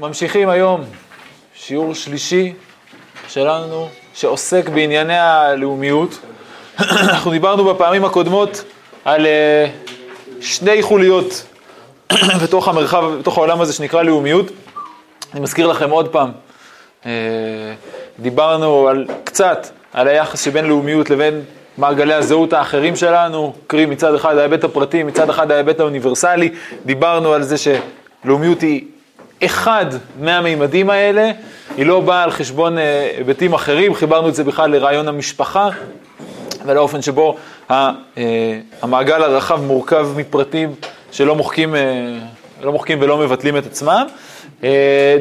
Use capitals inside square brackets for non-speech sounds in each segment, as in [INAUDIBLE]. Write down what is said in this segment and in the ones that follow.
ממשיכים היום שיעור שלישי שלנו שעוסק בענייני הלאומיות. [CLEARS THROAT] אנחנו דיברנו בפעמים הקודמות על אה, שני חוליות [CLEARS THROAT] בתוך המרחב, בתוך העולם הזה שנקרא לאומיות. אני מזכיר לכם עוד פעם, אה, דיברנו על קצת על היחס שבין לאומיות לבין מעגלי הזהות האחרים שלנו, קרי מצד אחד ההיבט הפרטי, מצד אחד ההיבט האוניברסלי. דיברנו על זה שלאומיות היא אחד מהמימדים האלה, היא לא באה על חשבון אה, היבטים אחרים, חיברנו את זה בכלל לרעיון המשפחה ולאופן שבו אה, המעגל הרחב מורכב מפרטים שלא מוחקים, אה, לא מוחקים ולא מבטלים את עצמם.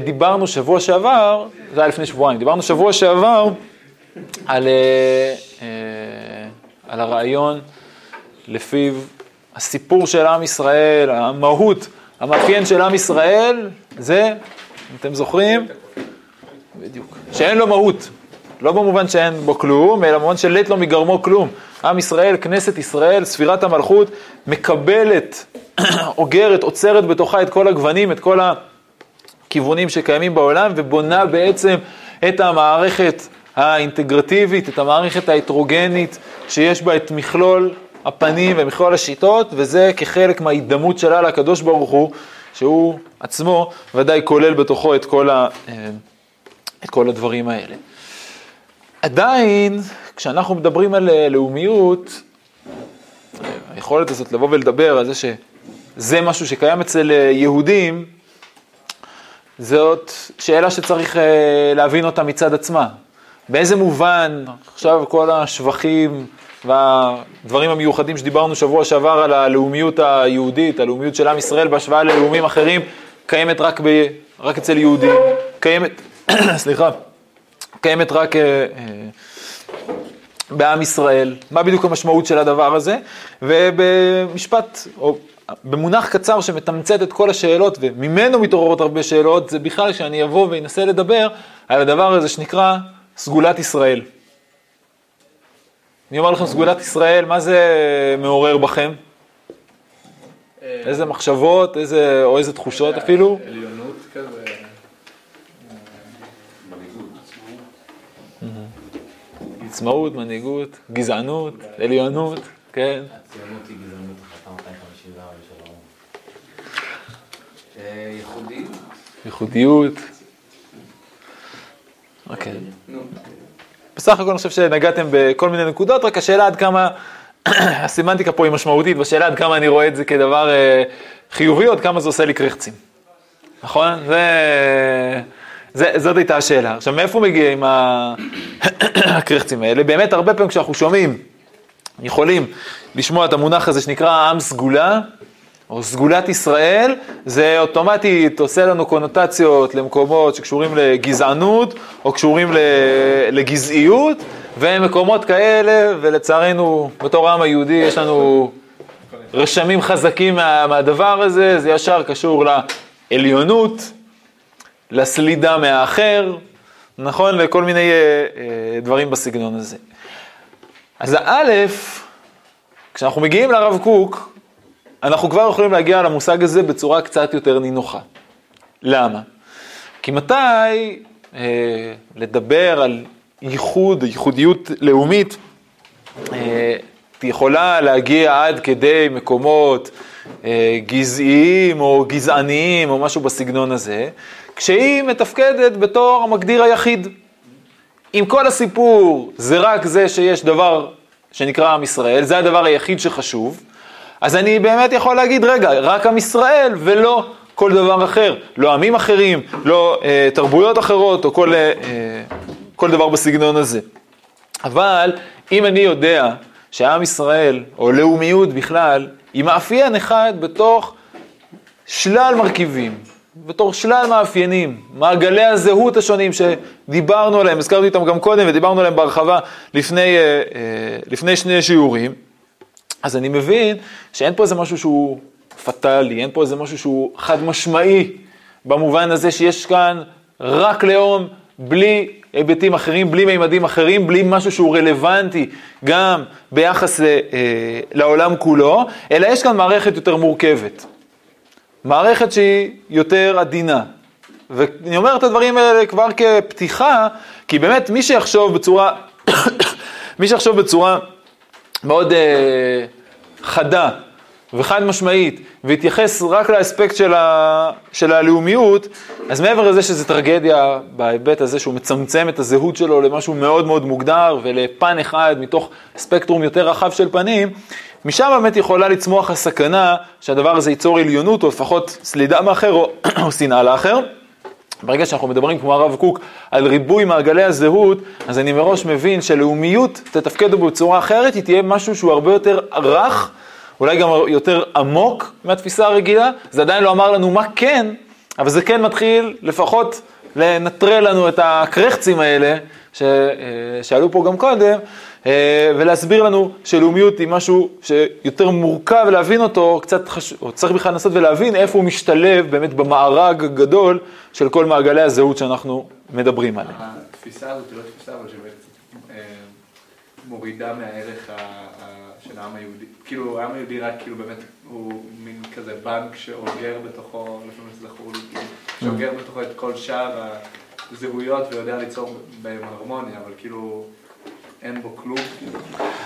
דיברנו שבוע שעבר, זה היה לפני שבועיים, דיברנו שבוע שעבר על, על הרעיון לפיו הסיפור של עם ישראל, המהות, המאפיין של עם ישראל זה, אם אתם זוכרים, בדיוק, שאין לו מהות. לא במובן שאין בו כלום, אלא במובן שלט לו מגרמו כלום. עם ישראל, כנסת ישראל, ספירת המלכות, מקבלת, [CLEARS THROAT] אוגרת, עוצרת בתוכה את כל הגוונים, את כל הכיוונים שקיימים בעולם, ובונה בעצם את המערכת האינטגרטיבית, את המערכת ההטרוגנית, שיש בה את מכלול הפנים ומכלול השיטות, וזה כחלק מההידמות שלה לקדוש ברוך הוא, שהוא עצמו ודאי כולל בתוכו את כל, ה, אה, את כל הדברים האלה. עדיין, כשאנחנו מדברים על אה, לאומיות, היכולת הזאת לבוא ולדבר על זה שזה משהו שקיים אצל אה, יהודים, זאת שאלה שצריך להבין אותה מצד עצמה. באיזה מובן עכשיו כל השבחים והדברים המיוחדים שדיברנו שבוע שעבר על הלאומיות היהודית, הלאומיות של עם ישראל בהשוואה ללאומים אחרים, קיימת רק, ב, רק אצל יהודים, קיימת, [CLEARS THROAT] סליחה, קיימת רק אה, אה, בעם ישראל. מה בדיוק המשמעות של הדבר הזה? ובמשפט, או במונח קצר שמתמצת את כל השאלות, וממנו מתעוררות הרבה שאלות, זה בכלל שאני אבוא ואנסה לדבר על הדבר הזה שנקרא סגולת ישראל. אני אומר לכם, סגולת ישראל, מה זה מעורר בכם? איזה מחשבות, איזה, או איזה תחושות אפילו? עליונות כזה. עצמאות, מנהיגות, גזענות, עליונות, כן. הציונות היא גזענות החלטה 254 של האו"ם. ייחודיות. ייחודיות. אוקיי. בסך הכל אני חושב שנגעתם בכל מיני נקודות, רק השאלה עד כמה, [CLEARS THROAT] הסמנטיקה פה היא משמעותית, בשאלה עד כמה אני רואה את זה כדבר אה, חיובי, או עד כמה זה עושה לי קרחצים. נכון? זה, זה, זאת הייתה השאלה. עכשיו, מאיפה מגיעים [CLEARS THROAT] הקרחצים האלה? באמת, הרבה פעמים כשאנחנו שומעים, יכולים לשמוע את המונח הזה שנקרא עם סגולה, או סגולת ישראל, זה אוטומטית עושה לנו קונוטציות למקומות שקשורים לגזענות, או קשורים לגזעיות, ומקומות כאלה, ולצערנו, בתור העם היהודי יש לנו רשמים חזקים מה, מהדבר הזה, זה ישר קשור לעליונות, לסלידה מהאחר, נכון? לכל מיני אה, אה, דברים בסגנון הזה. אז האלף, כשאנחנו מגיעים לרב קוק, אנחנו כבר יכולים להגיע למושג הזה בצורה קצת יותר נינוחה. למה? כי מתי אה, לדבר על ייחוד, ייחודיות לאומית, אה, יכולה להגיע עד כדי מקומות אה, גזעיים או גזעניים או משהו בסגנון הזה, כשהיא מתפקדת בתור המגדיר היחיד. אם כל הסיפור זה רק זה שיש דבר שנקרא עם ישראל, זה הדבר היחיד שחשוב, אז אני באמת יכול להגיד, רגע, רק עם ישראל ולא כל דבר אחר, לא עמים אחרים, לא אה, תרבויות אחרות או כל, אה, אה, כל דבר בסגנון הזה. אבל אם אני יודע שעם ישראל, או לאומיות בכלל, היא מאפיין אחד בתוך שלל מרכיבים, בתור שלל מאפיינים, מעגלי הזהות השונים שדיברנו עליהם, הזכרתי אותם גם קודם ודיברנו עליהם בהרחבה לפני, אה, לפני שני שיעורים, אז אני מבין שאין פה איזה משהו שהוא פטאלי, אין פה איזה משהו שהוא חד משמעי, במובן הזה שיש כאן רק לאום, בלי היבטים אחרים, בלי מימדים אחרים, בלי משהו שהוא רלוונטי גם ביחס ל, אה, לעולם כולו, אלא יש כאן מערכת יותר מורכבת. מערכת שהיא יותר עדינה, ואני אומר את הדברים האלה כבר כפתיחה, כי באמת מי שיחשוב בצורה, [COUGHS] מי שיחשוב בצורה מאוד uh, חדה וחד משמעית, והתייחס רק לאספקט של, ה, של הלאומיות, אז מעבר לזה שזה טרגדיה בהיבט הזה שהוא מצמצם את הזהות שלו למשהו מאוד מאוד מוגדר ולפן אחד מתוך ספקטרום יותר רחב של פנים, משם באמת יכולה לצמוח הסכנה שהדבר הזה ייצור עליונות או לפחות סלידה מאחר או, [COUGHS] או שנאה לאחר. ברגע שאנחנו מדברים כמו הרב קוק על ריבוי מעגלי הזהות, אז אני מראש מבין שלאומיות תתפקד בצורה אחרת, היא תהיה משהו שהוא הרבה יותר רך, אולי גם יותר עמוק מהתפיסה הרגילה. זה עדיין לא אמר לנו מה כן, אבל זה כן מתחיל לפחות לנטרל לנו את הקרחצים האלה, ש, אה, שעלו פה גם קודם, ולהסביר לנו שלאומיות היא משהו שיותר מורכב להבין אותו, קצת חשוב, או צריך בכלל לנסות ולהבין איפה הוא משתלב באמת במארג הגדול של כל מעגלי הזהות שאנחנו מדברים עליהם. התפיסה הזאת היא לא תפיסה, אבל שבאמת אה, מורידה מהערך של העם היהודי. כאילו, העם היהודי רק כאילו באמת הוא מין כזה בנק שאוגר בתוכו, לפעמים זכור לי, כאילו, שאוגר בתוכו את כל שאר הזהויות ויודע ליצור בהם הרמוניה, אבל כאילו... אין בו כלום.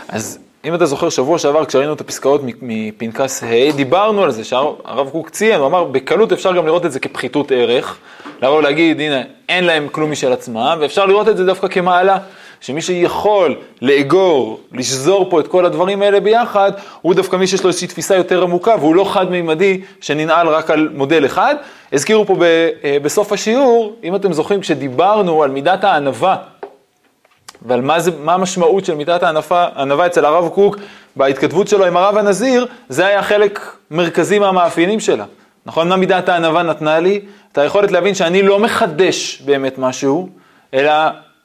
אז אם אתה זוכר, שבוע שעבר כשראינו את הפסקאות מפנקס ה', דיברנו על זה, שהרב קוק ציין, הוא אמר, בקלות אפשר גם לראות את זה כפחיתות ערך, לבוא ולהגיד, הנה, אין להם כלום משל עצמם, ואפשר לראות את זה דווקא כמעלה. שמי שיכול לאגור, לשזור פה את כל הדברים האלה ביחד, הוא דווקא מי שיש לו איזושהי תפיסה יותר עמוקה, והוא לא חד-מימדי שננעל רק על מודל אחד. הזכירו פה אה, בסוף השיעור, אם אתם זוכרים, כשדיברנו על מידת הענווה ועל מה, זה, מה המשמעות של מידת הענווה אצל הרב קוק בהתכתבות שלו עם הרב הנזיר, זה היה חלק מרכזי מהמאפיינים שלה. נכון? מה מידת הענווה נתנה לי? את היכולת להבין שאני לא מחדש באמת משהו, אלא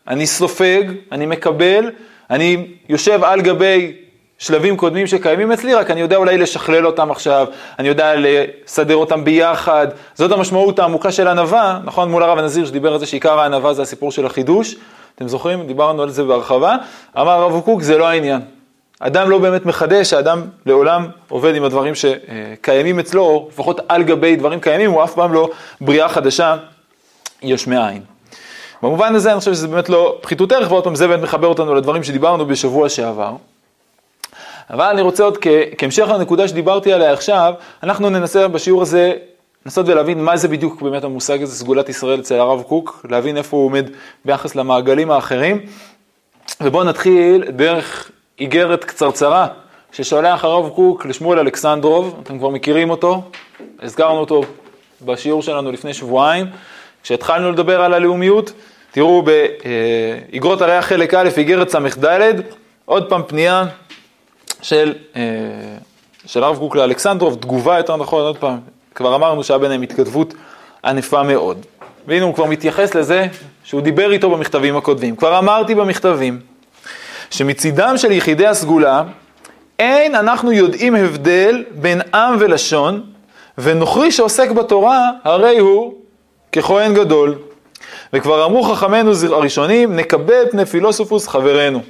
אני סופג, אני מקבל, אני יושב על גבי שלבים קודמים שקיימים אצלי, רק אני יודע אולי לשכלל אותם עכשיו, אני יודע לסדר אותם ביחד. זאת המשמעות העמוקה של ענווה, נכון? מול הרב הנזיר שדיבר על זה שעיקר הענווה זה הסיפור של החידוש. אתם זוכרים? דיברנו על זה בהרחבה. אמר הרב קוק, זה לא העניין. אדם לא באמת מחדש, האדם לעולם עובד עם הדברים שקיימים אצלו, או לפחות על גבי דברים קיימים, הוא אף פעם לא בריאה חדשה יש מאין. במובן הזה אני חושב שזה באמת לא פחיתות ערך, ועוד פעם זה באמת מחבר אותנו לדברים שדיברנו בשבוע שעבר. אבל אני רוצה עוד כהמשך לנקודה שדיברתי עליה עכשיו, אנחנו ננסה בשיעור הזה לנסות ולהבין מה זה בדיוק באמת המושג הזה, סגולת ישראל אצל הרב קוק, להבין איפה הוא עומד ביחס למעגלים האחרים. ובואו נתחיל דרך איגרת קצרצרה ששולח הרב קוק לשמואל אלכסנדרוב, אתם כבר מכירים אותו, הזכרנו אותו בשיעור שלנו לפני שבועיים, כשהתחלנו לדבר על הלאומיות, תראו באיגרות הריח חלק א', איגרת ס"ד, עוד פעם פנייה של, אה, של הרב קוק לאלכסנדרוב, תגובה יותר נכון, עוד פעם, כבר אמרנו שהיה ביניהם התכתבות ענפה מאוד. והנה הוא כבר מתייחס לזה שהוא דיבר איתו במכתבים הקודמים. כבר אמרתי במכתבים שמצידם של יחידי הסגולה אין אנחנו יודעים הבדל בין עם ולשון, ונוכרי שעוסק בתורה הרי הוא ככהן גדול. וכבר אמרו חכמינו הראשונים, נקבל פני פילוסופוס חברנו.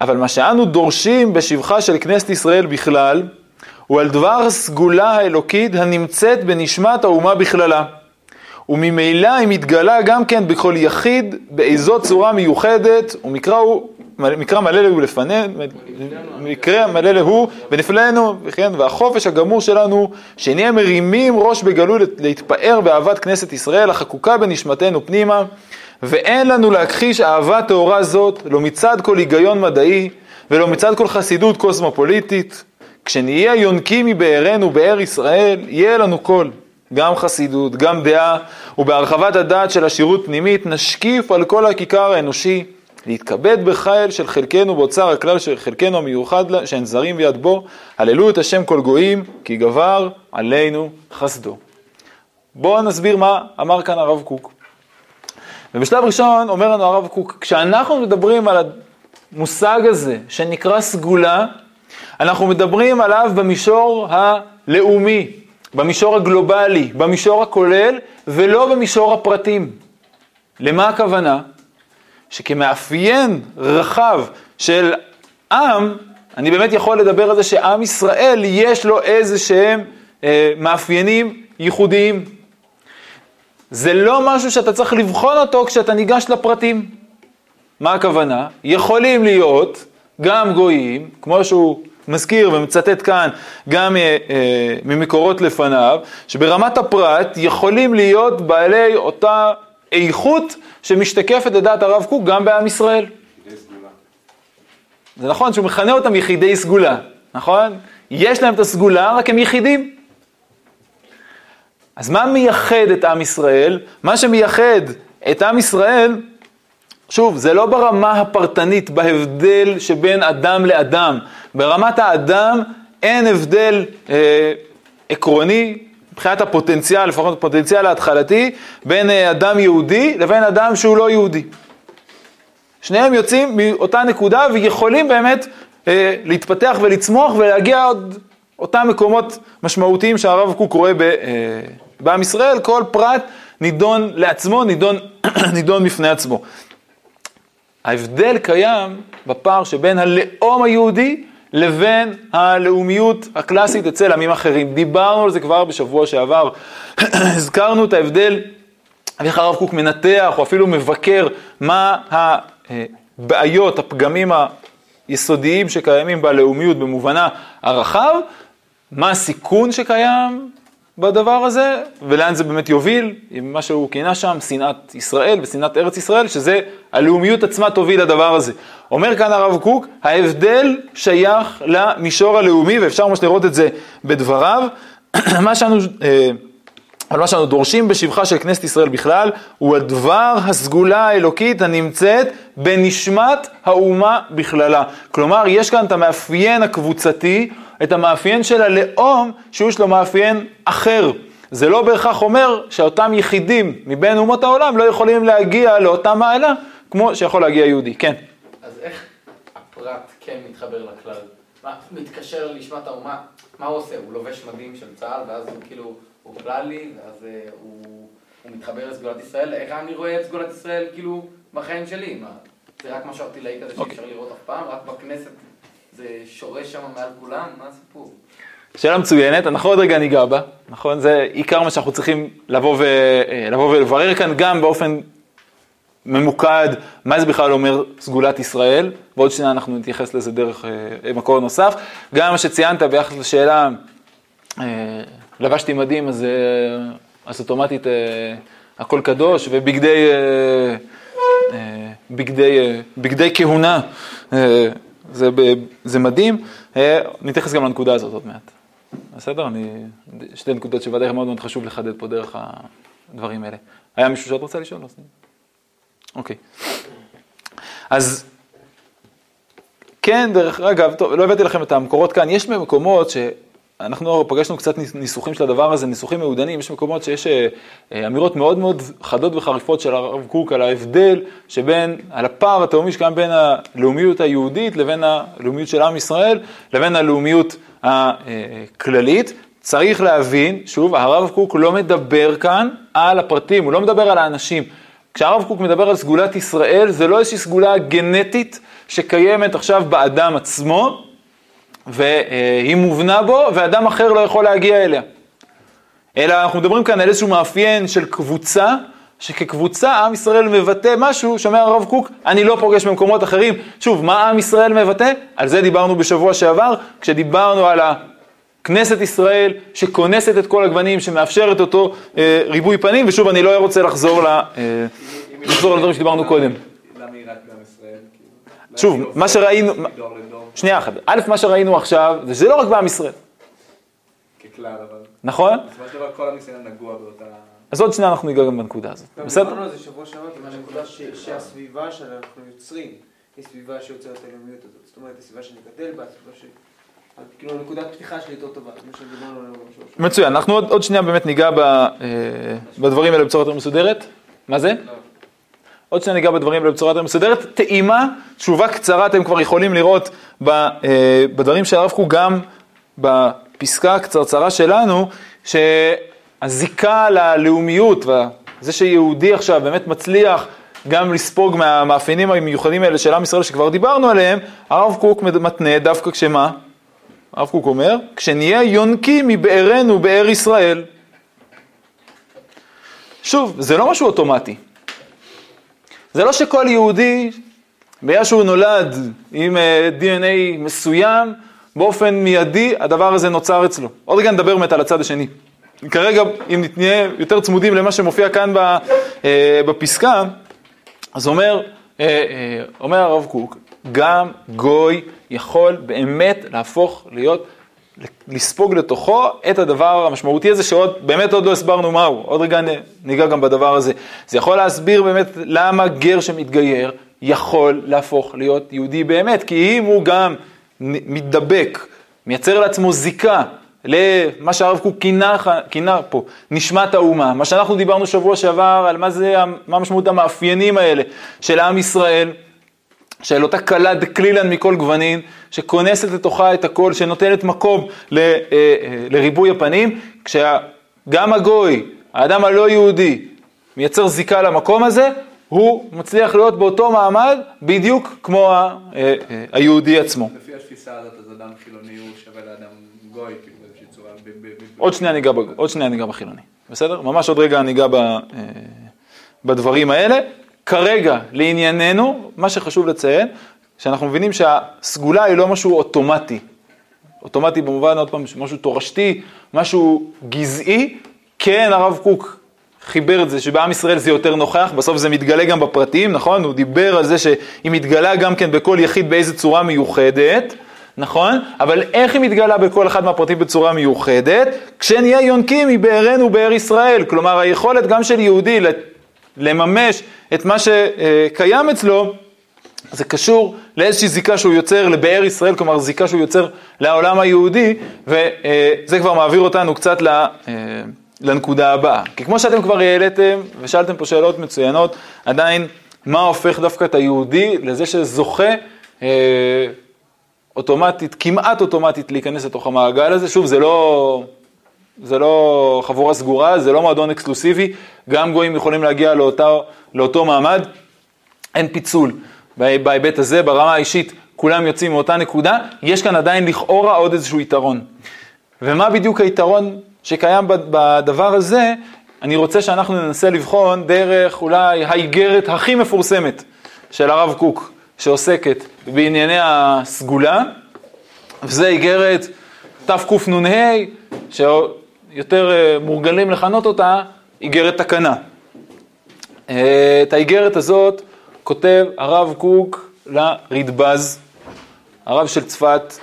אבל מה שאנו דורשים בשבחה של כנסת ישראל בכלל, הוא על דבר הסגולה האלוקית הנמצאת בנשמת האומה בכללה. וממילא היא מתגלה גם כן בכל יחיד באיזו צורה מיוחדת, ומקרא הוא, מקרא מלא להו לפנינו, מקרא מלא להו בנפלנו, וכן, והחופש הגמור שלנו, שנהיה מרימים ראש בגלוי להתפאר באהבת כנסת ישראל, החקוקה בנשמתנו פנימה, ואין לנו להכחיש אהבה טהורה זאת, לא מצד כל היגיון מדעי, ולא מצד כל חסידות קוסמופוליטית, כשנהיה יונקים מבארנו, באר ישראל, יהיה לנו קול, גם חסידות, גם דעה, ובהרחבת הדעת של השירות פנימית, נשקיף על כל הכיכר האנושי, להתכבד בחיל של חלקנו באוצר הכלל של חלקנו המיוחד שאין זרים ביד בו, הללו את השם כל גויים, כי גבר עלינו חסדו. בואו נסביר מה אמר כאן הרב קוק. ובשלב ראשון אומר לנו הרב קוק, כשאנחנו מדברים על המושג הזה שנקרא סגולה, אנחנו מדברים עליו במישור הלאומי, במישור הגלובלי, במישור הכולל, ולא במישור הפרטים. למה הכוונה? שכמאפיין רחב של עם, אני באמת יכול לדבר על זה שעם ישראל יש לו איזה שהם אה, מאפיינים ייחודיים. זה לא משהו שאתה צריך לבחון אותו כשאתה ניגש לפרטים. מה הכוונה? יכולים להיות גם גויים, כמו שהוא מזכיר ומצטט כאן גם אה, אה, ממקורות לפניו, שברמת הפרט יכולים להיות בעלי אותה איכות שמשתקפת לדעת הרב קוק גם בעם ישראל. זה נכון שהוא מכנה אותם יחידי סגולה, נכון? יש להם את הסגולה, רק הם יחידים. אז מה מייחד את עם ישראל? מה שמייחד את עם ישראל, שוב, זה לא ברמה הפרטנית, בהבדל שבין אדם לאדם. ברמת האדם אין הבדל אה, עקרוני, מבחינת הפוטנציאל, לפחות הפוטנציאל ההתחלתי, בין אה, אדם יהודי לבין אדם שהוא לא יהודי. שניהם יוצאים מאותה נקודה ויכולים באמת אה, להתפתח ולצמוח ולהגיע עוד אותם מקומות משמעותיים שהרב קוק רואה ב, אה, בעם ישראל, כל פרט נידון לעצמו, נידון, [CLEARS THROAT] נידון בפני עצמו. ההבדל קיים בפער שבין הלאום היהודי לבין הלאומיות הקלאסית אצל עמים אחרים. דיברנו על זה כבר בשבוע שעבר, [CLEARS THROAT] הזכרנו את ההבדל, איך הרב קוק מנתח או אפילו מבקר מה הבעיות, הפגמים היסודיים שקיימים בלאומיות במובנה הרחב, מה הסיכון שקיים בדבר הזה, ולאן זה באמת יוביל, עם מה שהוא כינה שם, שנאת ישראל ושנאת ארץ ישראל, שזה הלאומיות עצמה תוביל לדבר הזה. אומר כאן הרב קוק, ההבדל שייך למישור הלאומי, ואפשר ממש לראות את זה בדבריו. [CLEARS THROAT] מה שאנו, אה, מה שאנו דורשים בשבחה של כנסת ישראל בכלל, הוא הדבר הסגולה האלוקית הנמצאת בנשמת האומה בכללה. כלומר, יש כאן את המאפיין הקבוצתי, את המאפיין של הלאום, שיש לו מאפיין אחר. זה לא בהכרח אומר שאותם יחידים מבין אומות העולם לא יכולים להגיע לאותה מעלה, כמו שיכול להגיע יהודי. כן. אז איך הפרט כן מתחבר לכלל? מה, מתקשר לנשמת האומה, מה הוא עושה? הוא לובש מדים של צה"ל, ואז הוא כאילו, הוא כללי, ואז הוא, הוא מתחבר לסגולת ישראל. איך אני רואה את סגולת ישראל כאילו בחיים שלי? מה, זה רק משהו ערטילאי כזה שאי אפשר לראות אף פעם? רק בכנסת זה שורש שם מעל כולם? מה הסיפור? שאלה מצוינת, אנחנו עוד רגע ניגע בה, נכון? זה עיקר מה שאנחנו צריכים לבוא, ו... אה, לבוא ולברר כאן גם באופן ממוקד, מה זה בכלל אומר סגולת ישראל, ועוד שנייה אנחנו נתייחס לזה דרך אה, מקור נוסף. גם מה שציינת ביחס לשאלה, אה, לבשתי מדים, אז, אה, אז אוטומטית אה, הכל קדוש, ובגדי אה, אה, בגדי, אה, בגדי כהונה, אה, זה, זה מדהים. אה, נתייחס גם לנקודה הזאת עוד מעט. בסדר? אני, שתי נקודות שוודאי מאוד מאוד חשוב לחדד פה דרך הדברים האלה. היה מישהו שאת רוצה לשאול? אוקיי. אז כן, דרך אגב, טוב, לא הבאתי לכם את המקורות כאן, יש מקומות שאנחנו פגשנו קצת ניסוחים של הדבר הזה, ניסוחים מעודנים, יש מקומות שיש אה, אמירות מאוד מאוד חדות וחריפות של הרב קוק על ההבדל שבין, על הפער התאומי שקיים בין הלאומיות היהודית לבין הלאומיות של עם ישראל, לבין הלאומיות הכללית. צריך להבין, שוב, הרב קוק לא מדבר כאן על הפרטים, הוא לא מדבר על האנשים. כשהרב קוק מדבר על סגולת ישראל, זה לא איזושהי סגולה גנטית שקיימת עכשיו באדם עצמו, והיא מובנה בו, ואדם אחר לא יכול להגיע אליה. אלא אנחנו מדברים כאן על איזשהו מאפיין של קבוצה, שכקבוצה עם ישראל מבטא משהו, שאומר הרב קוק, אני לא פוגש במקומות אחרים. שוב, מה עם ישראל מבטא? על זה דיברנו בשבוע שעבר, כשדיברנו על כנסת ישראל שכונסת את כל הגוונים, שמאפשרת אותו אה, ריבוי פנים, ושוב, אני לא רוצה לחזור, ל, אה, לחזור לדברים שדיברנו קודם. למה היא רק בעם ישראל? שוב, מה שראינו, שנייה אחת, א', מה שראינו עכשיו, זה שזה לא רק בעם ישראל. ככלל, אבל... נכון? בסופו של דבר כל עם ישראל נגוע באותה... אז עוד שנייה אנחנו ניגע גם בנקודה הזאת, בסדר? דיברנו על זה שבוע שעבר, מהנקודה שהסביבה שאנחנו יוצרים, היא סביבה שיוצרת את הלאומיות הזאת. זאת אומרת, הסביבה שאני גדל בה, הסביבה ש... כאילו נקודת פתיחה שלי יותר טובה, כמו שדיברנו. מצוין, אנחנו עוד, עוד שנייה באמת ניגע ב, אה, בדברים האלה בצורה יותר מסודרת. מה זה? עוד שנייה ניגע בדברים האלה בצורה יותר מסודרת. טעימה, תשובה קצרה, אתם כבר יכולים לראות ב, אה, בדברים של הרב קוק, גם בפסקה הקצרצרה שלנו, שהזיקה ללאומיות, וזה שיהודי עכשיו באמת מצליח גם לספוג מהמאפיינים המיוחדים האלה של עם ישראל שכבר דיברנו עליהם, הרב קוק מתנה דווקא כשמה? הרב קוק אומר, כשנהיה יונקים מבארנו, באר ישראל. שוב, זה לא משהו אוטומטי. זה לא שכל יהודי, בגלל שהוא נולד עם אה, DNA מסוים, באופן מיידי הדבר הזה נוצר אצלו. עוד רגע נדבר באמת על הצד השני. כרגע, אם נהיה יותר צמודים למה שמופיע כאן אה, בפסקה, אז אומר, אה, אומר הרב קוק, גם גוי יכול באמת להפוך להיות, לספוג לתוכו את הדבר המשמעותי הזה, שעוד, באמת עוד לא הסברנו מהו, עוד רגע ניגע גם בדבר הזה. זה יכול להסביר באמת למה גר שמתגייר יכול להפוך להיות יהודי באמת, כי אם הוא גם מתדבק, מייצר לעצמו זיקה למה שהרב קוק כינה, פה, נשמת האומה, מה שאנחנו דיברנו שבוע שעבר על מה זה, מה משמעות המאפיינים האלה של עם ישראל, של אותה כלה דקלילן מכל גוונין, שכונסת לתוכה את הכל, שנותנת מקום ל, אה, אה, לריבוי הפנים, כשגם הגוי, האדם הלא יהודי, מייצר זיקה למקום הזה, הוא מצליח להיות באותו מעמד בדיוק כמו ה, אה, היהודי עצמו. לפי התפיסה הזאת, אז אדם חילוני הוא שווה לאדם גוי, כאילו באיזושהי צורה. עוד שנייה ניגע, בחילוני, בסדר? ממש עוד רגע ניגע בדברים האלה. כרגע, לענייננו, מה שחשוב לציין, שאנחנו מבינים שהסגולה היא לא משהו אוטומטי. אוטומטי במובן, עוד פעם, משהו תורשתי, משהו גזעי. כן, הרב קוק חיבר את זה, שבעם ישראל זה יותר נוכח, בסוף זה מתגלה גם בפרטים, נכון? הוא דיבר על זה שהיא מתגלה גם כן בכל יחיד באיזה צורה מיוחדת, נכון? אבל איך היא מתגלה בכל אחד מהפרטים בצורה מיוחדת? כשנהיה יונקים מבארנו באר ישראל. כלומר, היכולת גם של יהודי לממש את מה שקיים אצלו, זה קשור לאיזושהי זיקה שהוא יוצר לבאר ישראל, כלומר זיקה שהוא יוצר לעולם היהודי, וזה כבר מעביר אותנו קצת לנקודה הבאה. כי כמו שאתם כבר העליתם ושאלתם פה שאלות מצוינות, עדיין מה הופך דווקא את היהודי לזה שזוכה אה, אוטומטית, כמעט אוטומטית להיכנס לתוך המעגל הזה, שוב זה לא, זה לא חבורה סגורה, זה לא מועדון אקסקלוסיבי, גם גויים יכולים להגיע לאותו, לאותו מעמד, אין פיצול. בהיבט הזה, ברמה האישית, כולם יוצאים מאותה נקודה, יש כאן עדיין לכאורה עוד איזשהו יתרון. ומה בדיוק היתרון שקיים בדבר הזה? אני רוצה שאנחנו ננסה לבחון דרך אולי האיגרת הכי מפורסמת של הרב קוק, שעוסקת בענייני הסגולה, וזה איגרת תקנ"ה, שיותר אה, מורגלים לכנות אותה איגרת תקנה. אה, את האיגרת הזאת כותב הרב קוק לרדב"ז, הרב של צפת.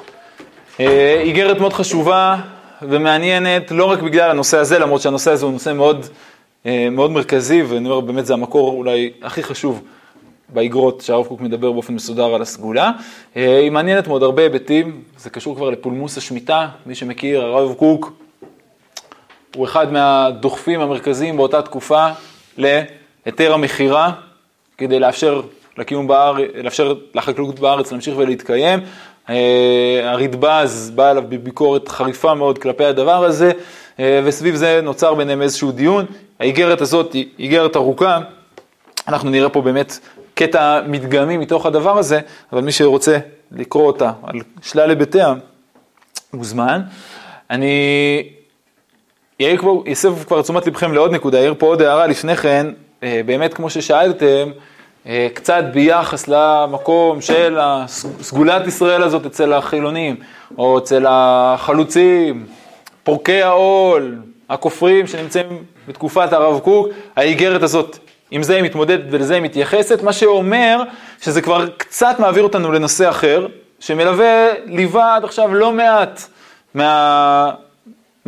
אה, איגרת מאוד חשובה ומעניינת, לא רק בגלל הנושא הזה, למרות שהנושא הזה הוא נושא מאוד, מאוד מרכזי, ואני אומר, באמת זה המקור אולי הכי חשוב באיגרות שהרב קוק מדבר באופן מסודר על הסגולה. היא מעניינת מאוד הרבה היבטים, זה קשור כבר לפולמוס השמיטה, מי שמכיר, הרב קוק הוא אחד מהדוחפים המרכזיים באותה תקופה להיתר המכירה, כדי לאפשר לקיום בארץ, לאפשר לחקלאות בארץ להמשיך ולהתקיים. אה, הרדב"ז בא אליו בביקורת חריפה מאוד כלפי הדבר הזה, אה, וסביב זה נוצר ביניהם איזשהו דיון. האיגרת הזאת היא איגרת ארוכה, אנחנו נראה פה באמת קטע מדגמי מתוך הדבר הזה, אבל מי שרוצה לקרוא אותה על שלל היבטיה, מוזמן. אני יאיר כבר, יסב כבר תשומת לבכם לעוד נקודה, יאיר פה עוד הערה לפני כן, אה, באמת כמו ששאלתם, אה, קצת ביחס למקום של סגולת ישראל הזאת אצל החילונים, או אצל החלוצים, פורקי העול, הכופרים שנמצאים בתקופת הרב קוק, האיגרת הזאת, עם זה היא מתמודדת ולזה היא מתייחסת, מה שאומר שזה כבר קצת מעביר אותנו לנושא אחר, שמלווה, ליווה עד עכשיו לא מעט מה...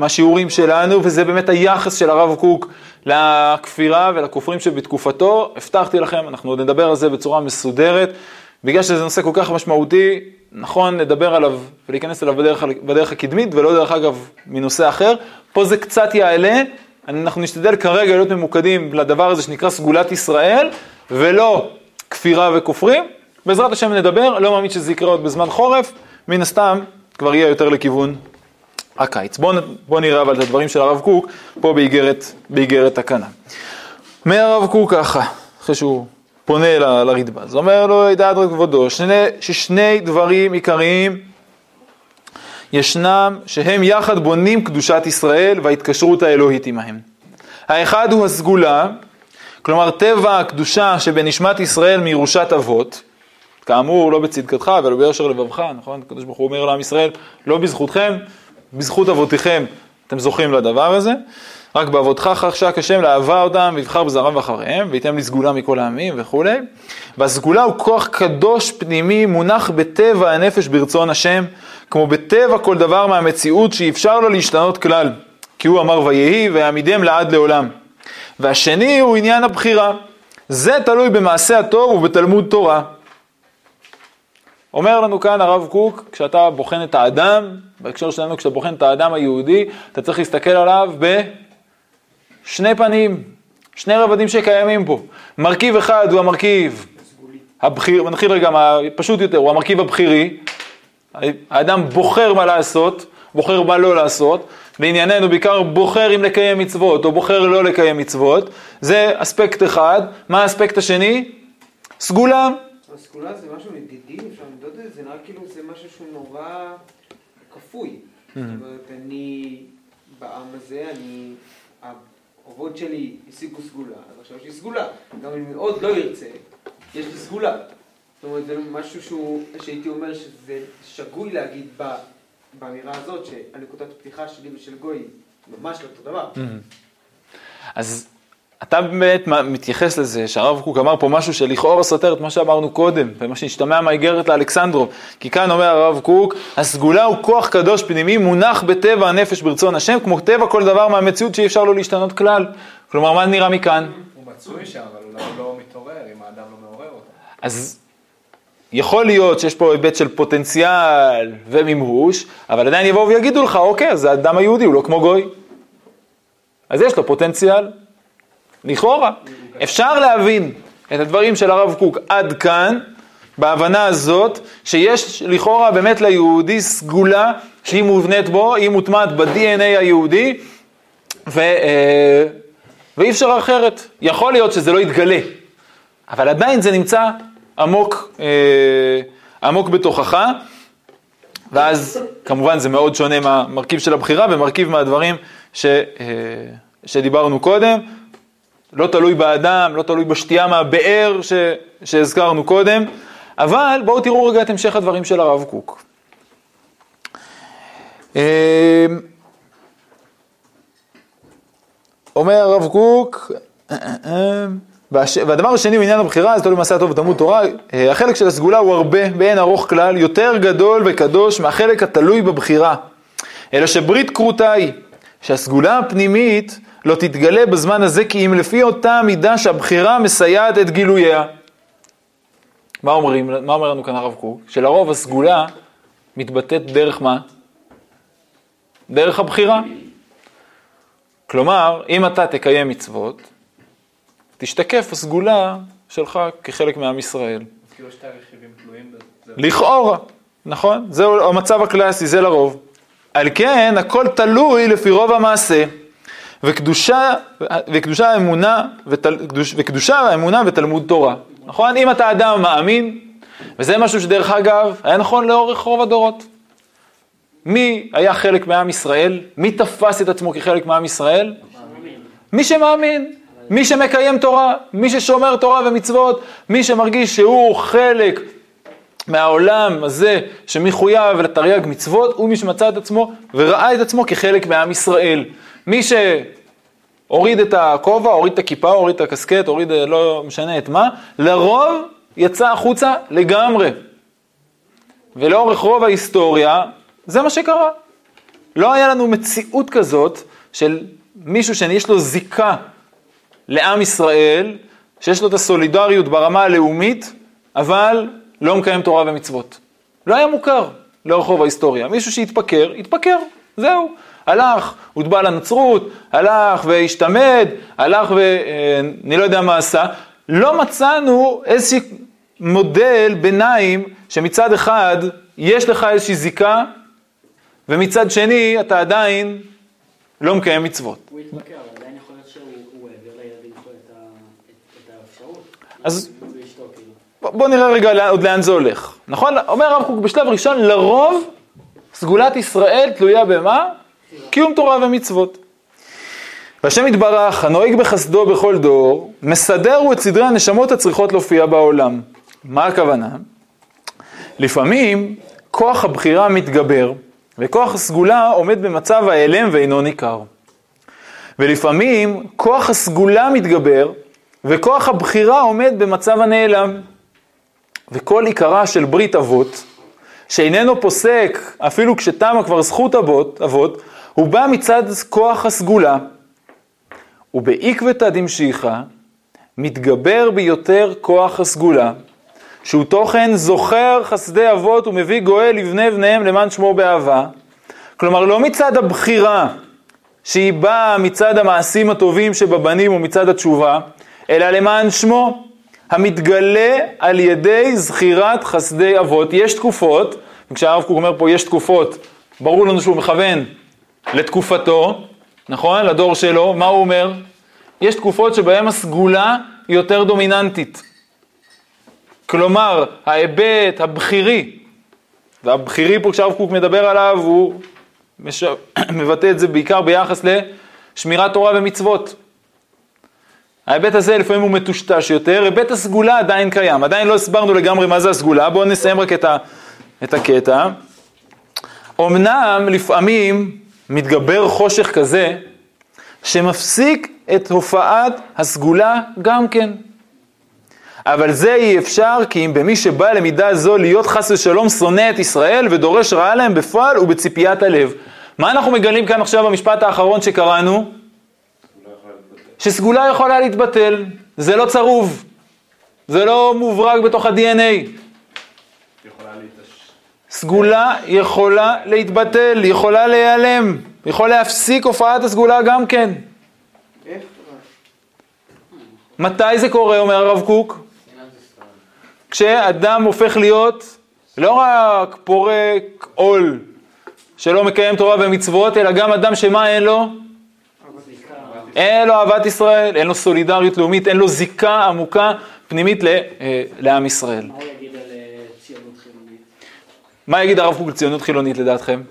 מהשיעורים שלנו, וזה באמת היחס של הרב קוק לכפירה ולכופרים שבתקופתו. הבטחתי לכם, אנחנו עוד נדבר על זה בצורה מסודרת. בגלל שזה נושא כל כך משמעותי, נכון לדבר עליו ולהיכנס אליו בדרך, בדרך הקדמית, ולא דרך אגב מנושא אחר. פה זה קצת יעלה, אנחנו נשתדל כרגע להיות ממוקדים לדבר הזה שנקרא סגולת ישראל, ולא כפירה וכופרים. בעזרת השם נדבר, לא מאמין שזה יקרה עוד בזמן חורף, מן הסתם כבר יהיה יותר לכיוון הקיץ. בואו בוא נראה אבל את הדברים של הרב קוק פה באיגרת תקנה. אומר הרב קוק ככה, אחרי שהוא פונה ל, לרדב"ז, אומר לו, ידעת רק כבודו, שני, ששני דברים עיקריים ישנם, שהם יחד בונים קדושת ישראל וההתקשרות האלוהית עמהם. האחד הוא הסגולה, כלומר טבע הקדושה שבנשמת ישראל מירושת אבות, כאמור לא בצדקתך ולא ביושר לבבך, נכון? הקדוש ברוך הוא אומר לעם ישראל, לא בזכותכם, בזכות אבותיכם אתם זוכים לדבר הזה, רק באבותך חשק השם לאהבה אותם ויבחר בזרם ואחריהם, וייתן לי סגולה מכל העמים וכולי. והסגולה הוא כוח קדוש פנימי מונח בטבע הנפש ברצון השם, כמו בטבע כל דבר מהמציאות שאפשר לו להשתנות כלל. כי הוא אמר ויהי ויעמידם לעד לעולם. והשני הוא עניין הבחירה. זה תלוי במעשה הטוב ובתלמוד תורה. אומר לנו כאן הרב קוק, כשאתה בוחן את האדם, בהקשר שלנו, כשאתה בוחן את האדם היהודי, אתה צריך להסתכל עליו בשני פנים, שני רבדים שקיימים פה. מרכיב אחד הוא המרכיב הבחיר, נתחיל רגע פשוט יותר, הוא המרכיב הבחירי. האדם בוחר מה לעשות, בוחר מה לא לעשות, בענייננו בעיקר בוחר אם לקיים מצוות או בוחר לא לקיים מצוות, זה אספקט אחד. מה האספקט השני? סגולה. הסגולה זה משהו נדידי, אפשר למדוד את זה, זה נראה כאילו זה משהו שהוא נורא כפוי. זאת אומרת, אני בעם הזה, אני, האבות שלי השיגו סגולה, אז עכשיו יש לי סגולה. גם אם מאוד לא ירצה, יש לי סגולה. זאת אומרת, זה משהו שהוא, שהייתי אומר שזה שגוי להגיד ב, באמירה הזאת, שהנקודת פתיחה שלי ושל גוי ממש לא אותו דבר. אז אתה באמת מתייחס לזה שהרב קוק אמר פה משהו שלכאורה סותר את מה שאמרנו קודם, ומה שהשתמע מהאיגרת לאלכסנדרוב. כי כאן אומר הרב קוק, הסגולה הוא כוח קדוש פנימי מונח בטבע הנפש ברצון השם, כמו טבע כל דבר מהמציאות שאי אפשר לו להשתנות כלל. כלומר, מה נראה מכאן? הוא מצוי שם, אבל אולי הוא לא מתעורר אם האדם לא מעורר אותו. אז יכול להיות שיש פה היבט של פוטנציאל ומימוש, אבל עדיין יבואו ויגידו לך, אוקיי, אז האדם היהודי הוא לא כמו גוי. אז יש לו פוטנציאל. לכאורה, אפשר להבין את הדברים של הרב קוק עד כאן, בהבנה הזאת, שיש לכאורה באמת ליהודי סגולה שהיא מובנית בו, היא מוטמעת ב-DNA היהודי, ו, אה, ואי אפשר אחרת. יכול להיות שזה לא יתגלה, אבל עדיין זה נמצא עמוק, אה, עמוק בתוכך, ואז כמובן זה מאוד שונה מהמרכיב של הבחירה ומרכיב מהדברים ש, אה, שדיברנו קודם. לא תלוי באדם, לא תלוי בשתייה מהבאר ש, שהזכרנו קודם, אבל בואו תראו רגע את המשך הדברים של הרב קוק. אמ, אומר הרב קוק, והדבר השני הוא עניין הבחירה, זה תלוי במעשה הטוב ותלמוד תורה, החלק של הסגולה הוא הרבה, באין ארוך כלל, יותר גדול וקדוש מהחלק התלוי בבחירה. אלא שברית כרותה היא, שהסגולה הפנימית לא תתגלה בזמן הזה, כי אם לפי אותה מידה שהבחירה מסייעת את גילוייה. מה אומרים, מה אומר לנו כאן הרב קוק? שלרוב הסגולה מתבטאת דרך מה? דרך הבחירה. כלומר, אם אתה תקיים מצוות, תשתקף הסגולה שלך כחלק מעם ישראל. אז כאילו שתי הרכיבים תלויים בזה. לכאורה, נכון? זהו המצב הקלאסי, זה לרוב. על כן, הכל תלוי לפי רוב המעשה. וקדושה, וקדושה האמונה, ותל, וקדושה האמונה ותלמוד תורה. נכון? אם אתה אדם מאמין, וזה משהו שדרך אגב, היה נכון לאורך רוב הדורות. מי היה חלק מעם ישראל? מי תפס את עצמו כחלק מעם ישראל? מי שמאמין, מי שמקיים תורה, מי ששומר תורה ומצוות, מי שמרגיש שהוא חלק מהעולם הזה שמחויב לתרי"ג מצוות, הוא מי שמצא את עצמו וראה את עצמו כחלק מעם ישראל. מי שהוריד את הכובע, הוריד את הכיפה, הוריד את הקסקט, הוריד לא משנה את מה, לרוב יצא החוצה לגמרי. ולאורך רוב ההיסטוריה, זה מה שקרה. לא היה לנו מציאות כזאת של מישהו שיש לו זיקה לעם ישראל, שיש לו את הסולידריות ברמה הלאומית, אבל לא מקיים תורה ומצוות. לא היה מוכר לאורך רוב ההיסטוריה. מישהו שהתפקר, התפקר, זהו. הלך, הוטבע לנצרות, הלך והשתמד, הלך ואני לא יודע מה עשה. לא מצאנו איזשהו מודל ביניים שמצד אחד יש לך איזושהי זיקה, ומצד שני אתה עדיין לא מקיים מצוות. הוא התפקר, אבל עדיין יכול להיות שהוא העביר לילדים שלו את האפשרות. אז כאילו. בוא- נראה רגע עוד לאן זה הולך. נכון? אומר הרב קוק בשלב ראשון, לרוב סגולת ישראל תלויה במה? קיום תורה ומצוות. והשם יתברך, הנוהג בחסדו בכל דור, מסדר הוא את סדרי הנשמות הצריכות להופיע בעולם. מה הכוונה? לפעמים כוח הבחירה מתגבר, וכוח הסגולה עומד במצב ההיעלם ואינו ניכר. ולפעמים כוח הסגולה מתגבר, וכוח הבחירה עומד במצב הנעלם. וכל עיקרה של ברית אבות, שאיננו פוסק אפילו כשתמה כבר זכות אבות, אבות, הוא בא מצד כוח הסגולה, ובעקבתא דמשיחא מתגבר ביותר כוח הסגולה, שהוא תוכן זוכר חסדי אבות ומביא גואל לבני בניהם למען שמו באהבה. כלומר, לא מצד הבחירה, שהיא באה מצד המעשים הטובים שבבנים ומצד התשובה, אלא למען שמו, המתגלה על ידי זכירת חסדי אבות. יש תקופות, וכשהרב קוק אומר פה יש תקופות, ברור לנו שהוא מכוון לתקופתו, נכון? לדור שלו, מה הוא אומר? יש תקופות שבהן הסגולה היא יותר דומיננטית. כלומר, ההיבט הבכירי, והבכירי פה כשהרב קוק מדבר עליו, הוא מש... [COUGHS] מבטא את זה בעיקר ביחס לשמירת תורה ומצוות. ההיבט הזה לפעמים הוא מטושטש יותר, היבט הסגולה עדיין קיים, עדיין לא הסברנו לגמרי מה זה הסגולה, בואו נסיים רק את, ה... את הקטע. אמנם לפעמים מתגבר חושך כזה, שמפסיק את הופעת הסגולה גם כן. אבל זה אי אפשר כי אם במי שבא למידה זו להיות חס ושלום שונא את ישראל ודורש רעה להם בפועל ובציפיית הלב. מה אנחנו מגלים כאן עכשיו במשפט האחרון שקראנו? שסגולה יכולה להתבטל, זה לא צרוב, זה לא מוברג בתוך ה-DNA. סגולה יכולה להתבטל, יכולה להיעלם, יכול להפסיק הופעת הסגולה גם כן. מתי זה קורה, אומר הרב קוק? כשאדם הופך להיות לא רק פורק עול שלא מקיים תורה ומצוות, אלא גם אדם שמה אין לו? אין לו אהבת ישראל, אין לו סולידריות לאומית, אין לו זיקה עמוקה פנימית אה, לעם ישראל. מה הוא יגיד על אה, ציונות חילונית? מה יגיד הרב קוק על ציונות חילונית לדעתכם?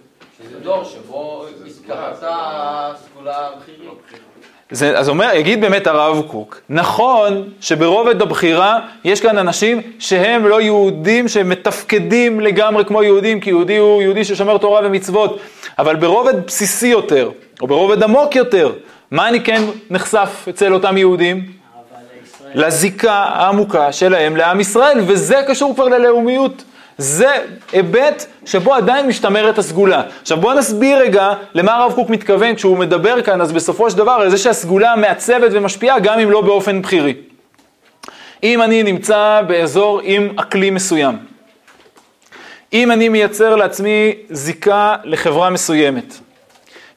שזה דור שבו התקרתה סגולה בכירית. זה, אז אומר, יגיד באמת הרב קוק, נכון שברובד הבחירה יש כאן אנשים שהם לא יהודים שמתפקדים לגמרי כמו יהודים, כי יהודי הוא יהודי ששומר תורה ומצוות, אבל ברובד בסיסי יותר, או ברובד עמוק יותר, מה אני כן נחשף אצל אותם יהודים? לזיקה העמוקה שלהם לעם ישראל, וזה קשור כבר ללאומיות. זה היבט שבו עדיין משתמרת הסגולה. עכשיו בואו נסביר רגע למה הרב קוק מתכוון כשהוא מדבר כאן, אז בסופו של דבר על זה שהסגולה מעצבת ומשפיעה גם אם לא באופן בכירי. אם אני נמצא באזור עם אקלים מסוים, אם אני מייצר לעצמי זיקה לחברה מסוימת,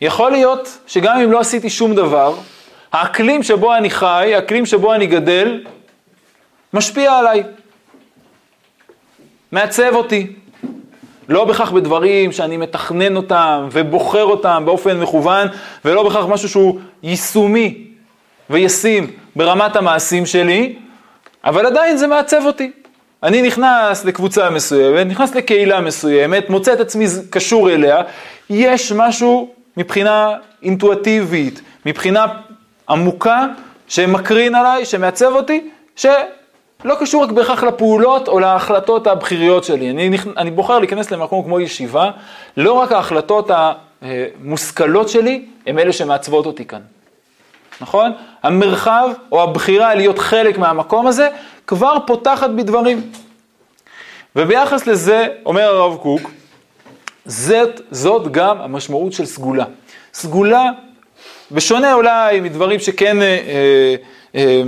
יכול להיות שגם אם לא עשיתי שום דבר, האקלים שבו אני חי, האקלים שבו אני גדל, משפיע עליי. מעצב אותי. לא בהכרח בדברים שאני מתכנן אותם ובוחר אותם באופן מכוון, ולא בהכרח משהו שהוא יישומי וישים ברמת המעשים שלי, אבל עדיין זה מעצב אותי. אני נכנס לקבוצה מסוימת, נכנס לקהילה מסוימת, מוצא את עצמי קשור אליה, יש משהו מבחינה אינטואטיבית, מבחינה עמוקה, שמקרין עליי, שמעצב אותי, ש... לא קשור רק בהכרח לפעולות או להחלטות הבכיריות שלי. אני. אני בוחר להיכנס למקום כמו ישיבה, לא רק ההחלטות המושכלות שלי הם אלה שמעצבות אותי כאן. נכון? המרחב או הבחירה להיות חלק מהמקום הזה כבר פותחת בדברים. וביחס לזה, אומר הרב קוק, זאת, זאת גם המשמעות של סגולה. סגולה, בשונה אולי מדברים שכן... אה, אה, אה,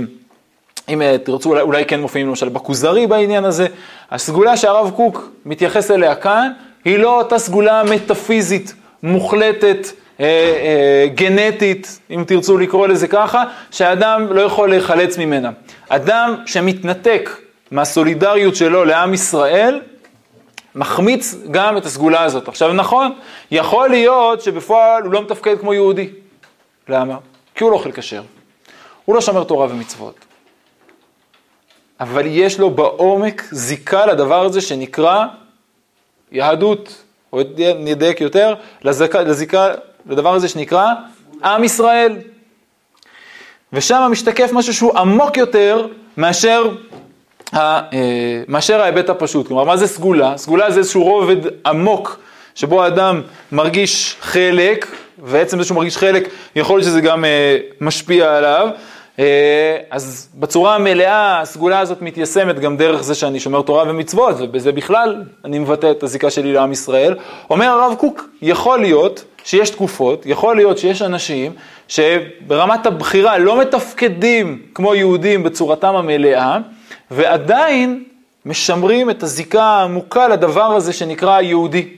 אם אה, תרצו, אולי, אולי כן מופיעים למשל בכוזרי בעניין הזה. הסגולה שהרב קוק מתייחס אליה כאן, היא לא אותה סגולה מטאפיזית, מוחלטת, אה, אה, גנטית, אם תרצו לקרוא לזה ככה, שהאדם לא יכול להיחלץ ממנה. אדם שמתנתק מהסולידריות שלו לעם ישראל, מחמיץ גם את הסגולה הזאת. עכשיו נכון, יכול להיות שבפועל הוא לא מתפקד כמו יהודי. למה? כי הוא לא אוכל כשר. הוא לא שומר תורה ומצוות. אבל יש לו בעומק זיקה לדבר הזה שנקרא יהדות, או נדייק יותר, לזיקה, לזיקה לדבר הזה שנקרא עם ישראל. ושם משתקף משהו שהוא עמוק יותר מאשר, ה, אה, מאשר ההיבט הפשוט. כלומר, מה זה סגולה? סגולה זה איזשהו רובד עמוק, שבו האדם מרגיש חלק, ועצם זה שהוא מרגיש חלק, יכול להיות שזה גם אה, משפיע עליו. אה, אז בצורה המלאה הסגולה הזאת מתיישמת גם דרך זה שאני שומר תורה ומצוות, ובזה בכלל אני מבטא את הזיקה שלי לעם ישראל. אומר הרב קוק, יכול להיות שיש תקופות, יכול להיות שיש אנשים שברמת הבחירה לא מתפקדים כמו יהודים בצורתם המלאה, ועדיין משמרים את הזיקה העמוקה לדבר הזה שנקרא יהודי.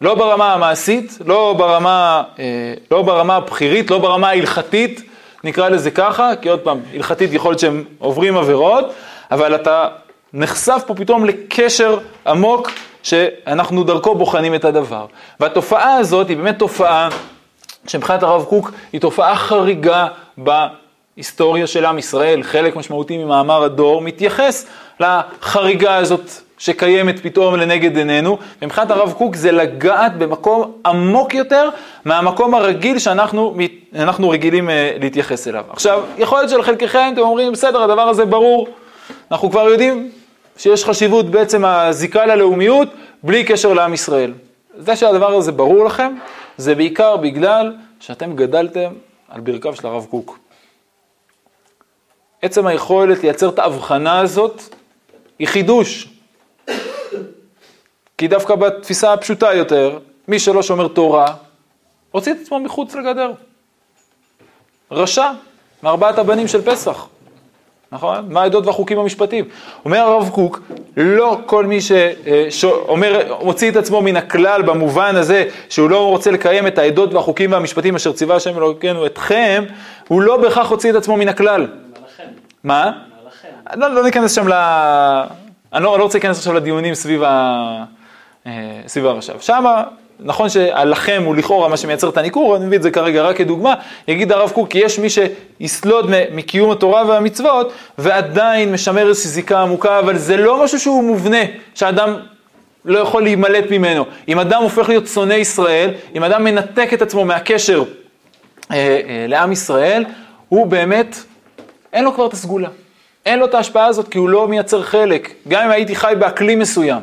לא ברמה המעשית, לא ברמה, אה, לא ברמה הבחירית, לא ברמה ההלכתית, נקרא לזה ככה, כי עוד פעם, הלכתית יכול להיות שהם עוברים עבירות, אבל אתה נחשף פה פתאום לקשר עמוק שאנחנו דרכו בוחנים את הדבר. והתופעה הזאת היא באמת תופעה שמבחינת הרב קוק היא תופעה חריגה בהיסטוריה של עם ישראל. חלק משמעותי ממאמר הדור מתייחס לחריגה הזאת שקיימת פתאום לנגד עינינו, ומבחינת הרב קוק זה לגעת במקום עמוק יותר מהמקום הרגיל שאנחנו רגילים אה, להתייחס אליו. עכשיו, יכול להיות שלחלקכם אתם אומרים, בסדר, הדבר הזה ברור, אנחנו כבר יודעים שיש חשיבות בעצם הזיקה ללאומיות בלי קשר לעם ישראל. זה שהדבר הזה ברור לכם, זה בעיקר בגלל שאתם גדלתם על ברכיו של הרב קוק. עצם היכולת לייצר את ההבחנה הזאת היא חידוש. כי דווקא בתפיסה הפשוטה יותר, מי שלא שומר תורה, הוציא את עצמו מחוץ לגדר. רשע, מארבעת הבנים של פסח. נכון? מה העדות והחוקים המשפטיים. אומר הרב קוק, לא כל מי שאומר, מוציא את עצמו מן הכלל במובן הזה שהוא לא רוצה לקיים את העדות והחוקים והמשפטים אשר ציווה השם אלוקינו אתכם, הוא לא בהכרח הוציא את עצמו מן הכלל. מה? לא, לא ניכנס שם ל... אני לא, לא רוצה להיכנס עכשיו לדיונים סביב, ה... אה, סביב הרש"ב. שמה, נכון שהלחם הוא לכאורה מה שמייצר את הניכור, אני מביא את זה כרגע רק כדוגמה, יגיד הרב קוק, יש מי שיסלוד מקיום התורה והמצוות, ועדיין משמר איזושהי זיקה עמוקה, אבל זה לא משהו שהוא מובנה, שאדם לא יכול להימלט ממנו. אם אדם הופך להיות שונא ישראל, אם אדם מנתק את עצמו מהקשר אה, אה, לעם ישראל, הוא באמת, אין לו כבר את הסגולה. אין לו את ההשפעה הזאת כי הוא לא מייצר חלק. גם אם הייתי חי באקלים מסוים,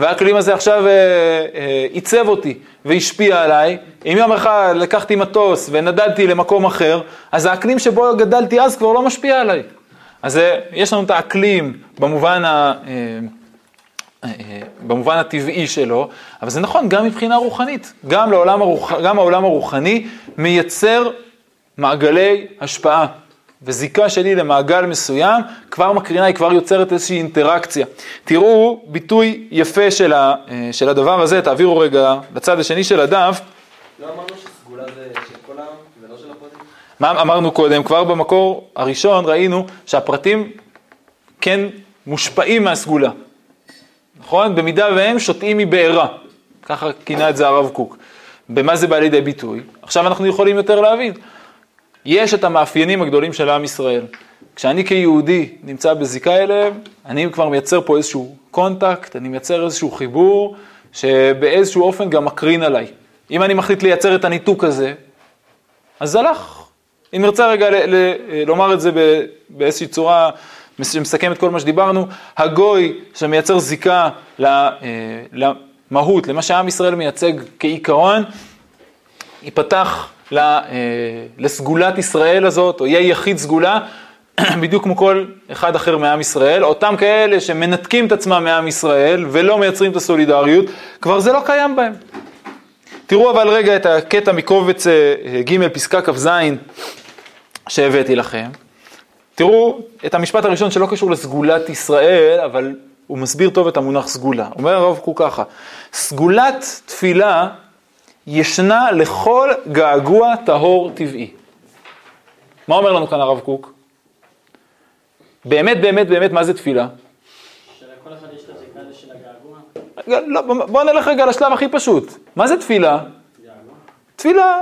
והאקלים הזה עכשיו אה, אה, עיצב אותי והשפיע עליי, אם יום אחד לקחתי מטוס ונדדתי למקום אחר, אז האקלים שבו גדלתי אז כבר לא משפיע עליי. אז אה, יש לנו את האקלים במובן, ה, אה, אה, במובן הטבעי שלו, אבל זה נכון גם מבחינה רוחנית. גם, לעולם הרוח, גם העולם הרוחני מייצר מעגלי השפעה. וזיקה שלי למעגל מסוים, כבר מקרינה, היא כבר יוצרת איזושהי אינטראקציה. תראו ביטוי יפה של, ה, אה, של הדבר הזה, תעבירו רגע לצד השני של הדף. לא אמרנו שסגולה זה של כל העם ולא של הפרטים? מה אמרנו קודם? כבר במקור הראשון ראינו שהפרטים כן מושפעים מהסגולה. נכון? במידה והם שותים מבעירה. ככה כינה את זה הרב קוק. במה זה בא לידי ביטוי? עכשיו אנחנו יכולים יותר להבין. יש את המאפיינים הגדולים של עם ישראל. כשאני כיהודי נמצא בזיקה אליהם, אני כבר מייצר פה איזשהו contact, אני מייצר איזשהו חיבור, שבאיזשהו אופן גם מקרין עליי. אם אני מחליט לייצר את הניתוק הזה, אז זה הלך. אם נרצה רגע ל- ל- לומר את זה באיזושהי צורה שמסכמת כל מה שדיברנו, הגוי שמייצר זיקה אה, למהות, למה שעם ישראל מייצג כעיקרון, ייפתח לסגולת ישראל הזאת, או יהיה יחיד סגולה, [CLEARS THROAT] בדיוק כמו כל אחד אחר מעם ישראל. אותם כאלה שמנתקים את עצמם מעם ישראל ולא מייצרים את הסולידריות, כבר זה לא קיים בהם. תראו אבל רגע את הקטע מקובץ אה, ג' פסקה כ"ז שהבאתי לכם. תראו את המשפט הראשון שלא קשור לסגולת ישראל, אבל הוא מסביר טוב את המונח סגולה. אומר הרב קוק ככה, סגולת תפילה ישנה לכל געגוע טהור טבעי. מה אומר לנו כאן הרב קוק? באמת, באמת, באמת, מה זה תפילה? שלכל אחד יש את הזיקה של הגעגוע? לא, בוא נלך רגע לשלב הכי פשוט. מה זה תפילה? תפילה,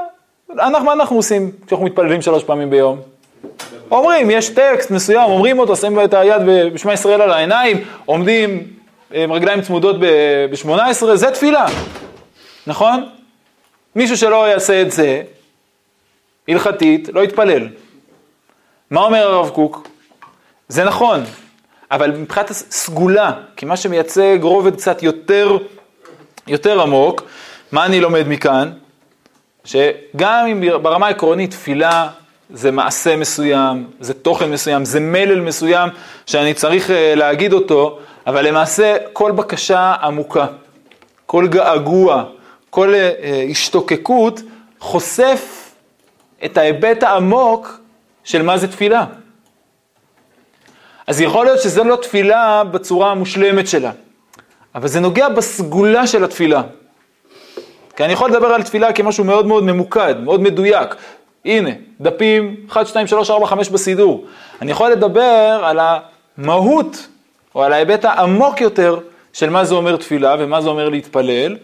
אנחנו, מה אנחנו עושים כשאנחנו מתפללים שלוש פעמים ביום? אומרים, יש טקסט מסוים, אומרים אותו, שמים את היד בשמע ישראל על העיניים, עומדים עם רגליים צמודות ב-18, זה תפילה, נכון? מישהו שלא יעשה את זה, הלכתית, לא יתפלל. מה אומר הרב קוק? זה נכון, אבל מבחינת הסגולה, כי מה שמייצג רובד קצת יותר, יותר עמוק, מה אני לומד מכאן? שגם אם ברמה העקרונית תפילה זה מעשה מסוים, זה תוכן מסוים, זה מלל מסוים שאני צריך אה, להגיד אותו, אבל למעשה כל בקשה עמוקה, כל געגוע, כל אה, השתוקקות חושף את ההיבט העמוק של מה זה תפילה. אז יכול להיות שזה לא תפילה בצורה המושלמת שלה, אבל זה נוגע בסגולה של התפילה. כי אני יכול לדבר על תפילה כמשהו מאוד מאוד ממוקד, מאוד מדויק. הנה, דפים 1, 2, 3, 4, 5 בסידור. אני יכול לדבר על המהות, או על ההיבט העמוק יותר של מה זה אומר תפילה ומה זה אומר להתפלל.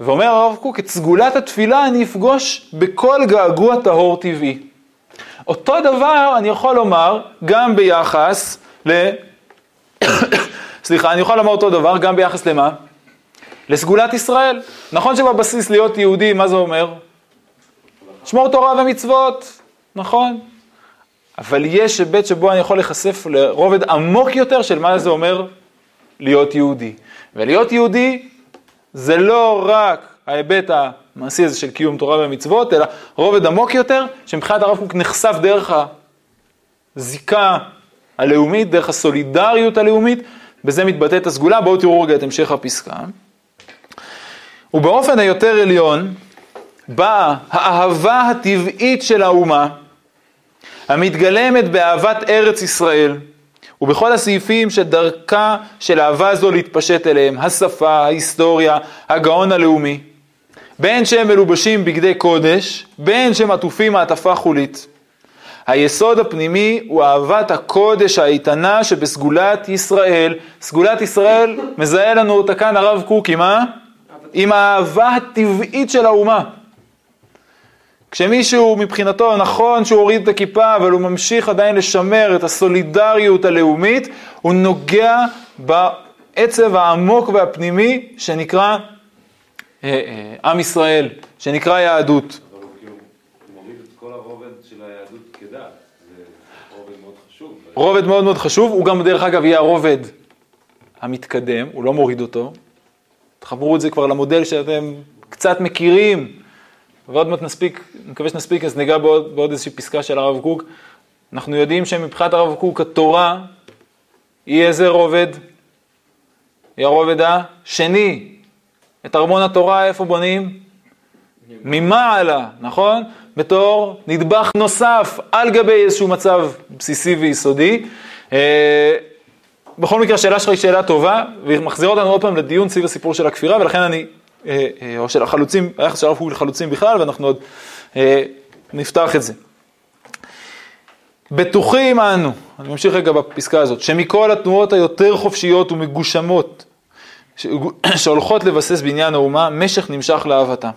ואומר הרב קוק, את סגולת התפילה אני אפגוש בכל געגוע טהור טבעי. אותו דבר אני יכול לומר גם ביחס ל... [COUGHS] סליחה, אני יכול לומר אותו דבר גם ביחס למה? לסגולת ישראל. נכון שבבסיס להיות יהודי, מה זה אומר? שמור תורה ומצוות, נכון. אבל יש היבט שבו אני יכול להיחשף לרובד עמוק יותר של מה זה אומר להיות יהודי. ולהיות יהודי זה לא רק ההיבט המעשי הזה של קיום תורה ומצוות, אלא רובד עמוק יותר, שמבחינת הרב קוק נחשף דרך הזיקה הלאומית, דרך הסולידריות הלאומית, בזה מתבטאת הסגולה. בואו תראו רגע את המשך הפסקה. ובאופן היותר עליון, באה האהבה הטבעית של האומה, המתגלמת באהבת ארץ ישראל, ובכל הסעיפים שדרכה של אהבה זו להתפשט אליהם, השפה, ההיסטוריה, הגאון הלאומי, בין שהם מלובשים בגדי קודש, בין שהם עטופים מעטפה חולית. היסוד הפנימי הוא אהבת הקודש האיתנה שבסגולת ישראל. סגולת ישראל, מזהה לנו אותה כאן הרב קוק עם מה? עם האהבה הטבעית של האומה. כשמישהו מבחינתו נכון שהוא הוריד את הכיפה, אבל הוא ממשיך עדיין לשמר את הסולידריות הלאומית, הוא נוגע בעצב העמוק והפנימי שנקרא אה, אה, עם ישראל, שנקרא יהדות. כאילו. רובד מאוד מאוד חשוב, הוא גם דרך אגב יהיה הרובד המתקדם, הוא לא מוריד אותו. תחברו את זה כבר למודל שאתם קצת מכירים. ועוד מעט נספיק, מקווה שנספיק, אז ניגע בעוד, בעוד איזושהי פסקה של הרב קוק. אנחנו יודעים שמבחינת הרב קוק התורה היא איזה רובד? היא הרובד השני. את ארמון התורה איפה בונים? ממעלה, נכון? בתור נדבך נוסף על גבי איזשהו מצב בסיסי ויסודי. אה, בכל מקרה, השאלה שלך היא שאלה טובה, והיא מחזירה אותנו עוד פעם לדיון סביב הסיפור של הכפירה, ולכן אני או של החלוצים, היחס של הרב קוק לחלוצים בכלל, ואנחנו עוד אה, נפתח את זה. בטוחים אנו, אני ממשיך רגע בפסקה הזאת, שמכל התנועות היותר חופשיות ומגושמות [CLEARS THROAT] שהולכות לבסס בניין האומה, משך נמשך לאהבתה.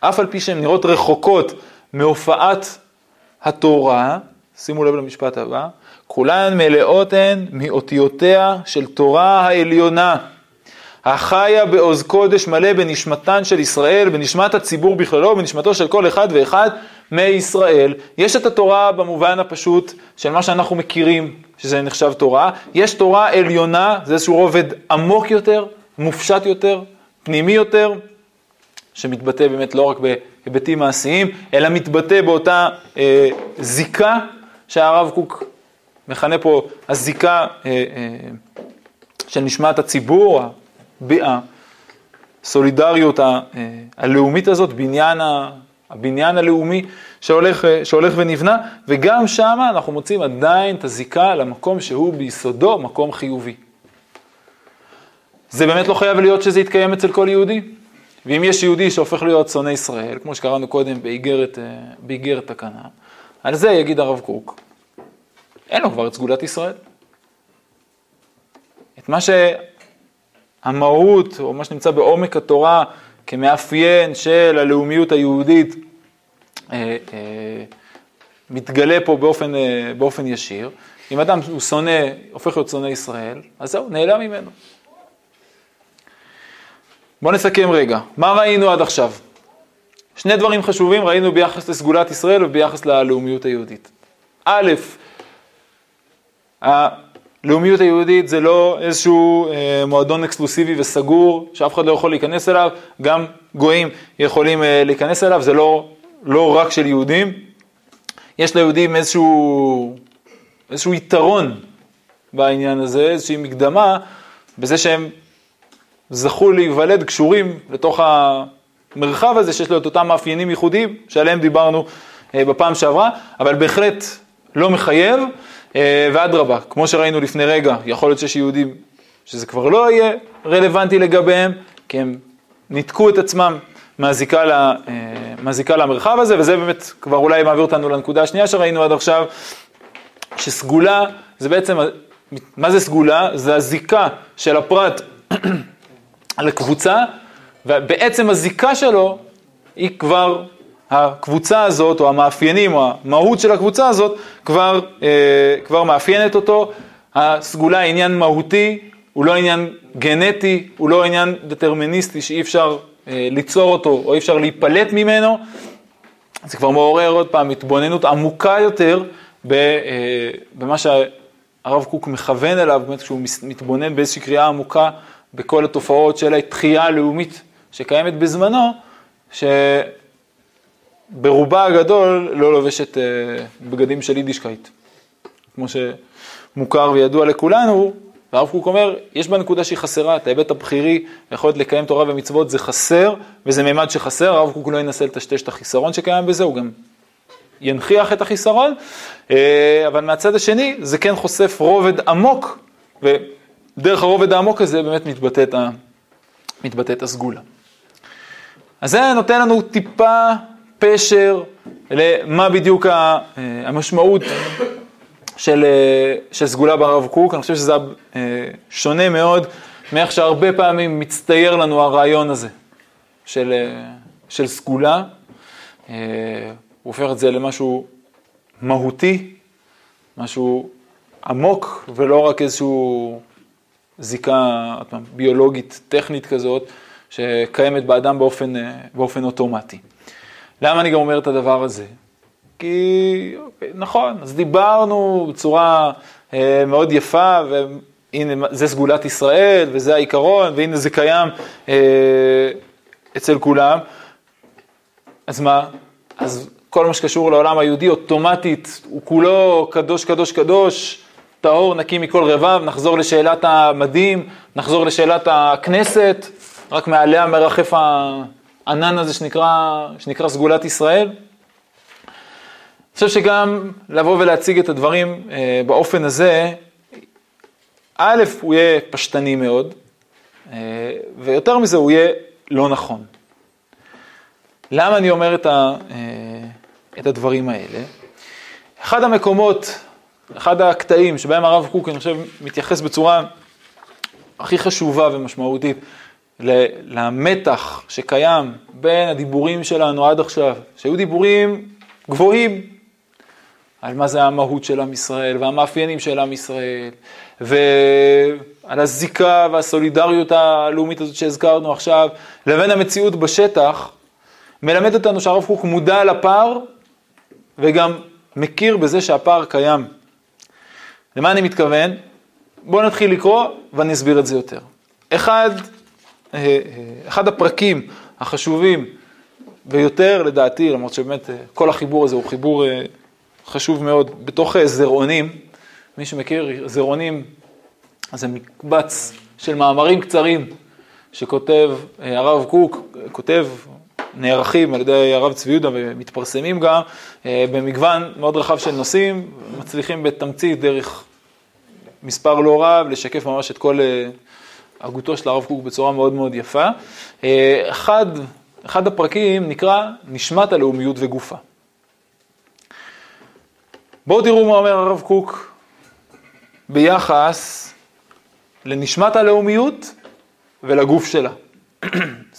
אף על פי שהן נראות רחוקות מהופעת התורה, שימו לב למשפט הבא, כולן מלאות הן מאותיותיה של תורה העליונה. החיה בעוז קודש מלא בנשמתן של ישראל, בנשמת הציבור בכללו, בנשמתו של כל אחד ואחד מישראל. יש את התורה במובן הפשוט של מה שאנחנו מכירים, שזה נחשב תורה. יש תורה עליונה, זה איזשהו רובד עמוק יותר, מופשט יותר, פנימי יותר, שמתבטא באמת לא רק בהיבטים מעשיים, אלא מתבטא באותה אה, זיקה שהרב קוק מכנה פה הזיקה אה, אה, של נשמת הציבור, הסולידריות אה, הלאומית הזאת, בניין, הבניין הלאומי שהולך, אה, שהולך ונבנה, וגם שם אנחנו מוצאים עדיין את הזיקה למקום שהוא ביסודו מקום חיובי. זה באמת לא חייב להיות שזה יתקיים אצל כל יהודי. ואם יש יהודי שהופך להיות שונא ישראל, כמו שקראנו קודם באיגרת, אה, באיגרת תקנה, על זה יגיד הרב קוק, אין לו כבר את סגולת ישראל. את מה המהות, או מה שנמצא בעומק התורה, כמאפיין של הלאומיות היהודית, אה, אה, מתגלה פה באופן, אה, באופן ישיר. אם אדם הוא שונא, הופך להיות שונא ישראל, אז זהו, נעלם ממנו. בואו נסכם רגע, מה ראינו עד עכשיו? שני דברים חשובים ראינו ביחס לסגולת ישראל וביחס ללאומיות היהודית. א', הלאומיות היהודית זה לא איזשהו אה, מועדון אקסקלוסיבי וסגור שאף אחד לא יכול להיכנס אליו, גם גויים יכולים אה, להיכנס אליו, זה לא, לא רק של יהודים. יש ליהודים איזשהו, איזשהו יתרון בעניין הזה, איזושהי מקדמה, בזה שהם זכו להיוולד קשורים לתוך המרחב הזה שיש לו את אותם מאפיינים ייחודיים שעליהם דיברנו אה, בפעם שעברה, אבל בהחלט לא מחייב, ואדרבה, כמו שראינו לפני רגע, יכול להיות שיש יהודים שזה כבר לא יהיה רלוונטי לגביהם, כי הם ניתקו את עצמם מהזיקה, לה, אה, מהזיקה למרחב הזה, וזה באמת כבר אולי מעביר אותנו לנקודה השנייה שראינו עד עכשיו, שסגולה זה בעצם, מה זה סגולה? זה הזיקה של הפרט [CLEARS THROAT] לקבוצה, ובעצם הזיקה שלו היא כבר, הקבוצה הזאת, או המאפיינים, או המהות של הקבוצה הזאת, כבר, אה, כבר מאפיינת אותו. הסגולה היא עניין מהותי, הוא לא עניין גנטי, הוא לא עניין דטרמיניסטי שאי אפשר אה, ליצור אותו, או אי אפשר להיפלט ממנו. זה כבר מעורר עוד פעם התבוננות עמוקה יותר ב, אה, במה שהרב קוק מכוון אליו, באמת כשהוא מתבונן באיזושהי קריאה עמוקה בכל התופעות של התחייה הלאומית שקיימת בזמנו, שברובה הגדול לא לובשת אה, בגדים של יידישקייט. כמו שמוכר וידוע לכולנו, והרב קוק אומר, יש בה נקודה שהיא חסרה, את ההיבט הבכירי, היכולת לקיים תורה ומצוות זה חסר, וזה מימד שחסר, הרב קוק לא ינסה לטשטש את החיסרון שקיים בזה, הוא גם ינכיח את החיסרון, אה, אבל מהצד השני זה כן חושף רובד עמוק, ודרך הרובד העמוק הזה באמת מתבטאת, מתבטאת הסגולה. אז זה נותן לנו טיפה פשר למה בדיוק אה, המשמעות של, של סגולה ברב קוק, אני חושב שזה אה, שונה מאוד מאיך שהרבה פעמים מצטייר לנו הרעיון הזה של, של סגולה. הוא הופך את זה למשהו מהותי, משהו עמוק, ולא רק איזושהי זיקה ביולוגית, טכנית כזאת, שקיימת באדם באופן, באופן אוטומטי. למה אני גם אומר את הדבר הזה? כי, נכון, אז דיברנו בצורה אה, מאוד יפה, והנה, זה סגולת ישראל, וזה העיקרון, והנה זה קיים אה, אצל כולם. אז מה? אז כל מה שקשור לעולם היהודי אוטומטית הוא כולו קדוש, קדוש, קדוש, טהור, נקי מכל רבב, נחזור לשאלת המדים, נחזור לשאלת הכנסת, רק מעליה מרחף הענן הזה שנקרא, שנקרא סגולת ישראל. אני חושב שגם לבוא ולהציג את הדברים אה, באופן הזה, א', הוא יהיה פשטני מאוד, אה, ויותר מזה, הוא יהיה לא נכון. למה אני אומר את, ה, אה, את הדברים האלה? אחד המקומות, אחד הקטעים שבהם הרב קוק, אני חושב, מתייחס בצורה הכי חשובה ומשמעותית למתח שקיים בין הדיבורים שלנו עד עכשיו, שהיו דיבורים גבוהים על מה זה המהות של עם ישראל והמאפיינים של עם ישראל, ועל הזיקה והסולידריות הלאומית הזאת שהזכרנו עכשיו, לבין המציאות בשטח, מלמד אותנו שהרב קוק מודע לפער וגם מכיר בזה שהפער קיים. למה אני מתכוון? בואו נתחיל לקרוא ואני אסביר את זה יותר. אחד, אחד הפרקים החשובים ביותר לדעתי, למרות שבאמת אה, כל החיבור הזה הוא חיבור חשוב מאוד, בתוך זרעונים, מי שמכיר, זרעונים זה מקבץ של מאמרים קצרים שכותב הרב קוק, כותב נערכים על ידי הרב צבי יהודה ומתפרסמים גם אה, במגוון מאוד רחב של נושאים, מצליחים בתמצית דרך מספר לא רב לשקף ממש את כל אה, הגותו של הרב קוק בצורה מאוד מאוד יפה. אה, אחד, אחד הפרקים נקרא נשמת הלאומיות וגופה. בואו תראו מה אומר הרב קוק ביחס לנשמת הלאומיות ולגוף שלה. [CLEARS THROAT]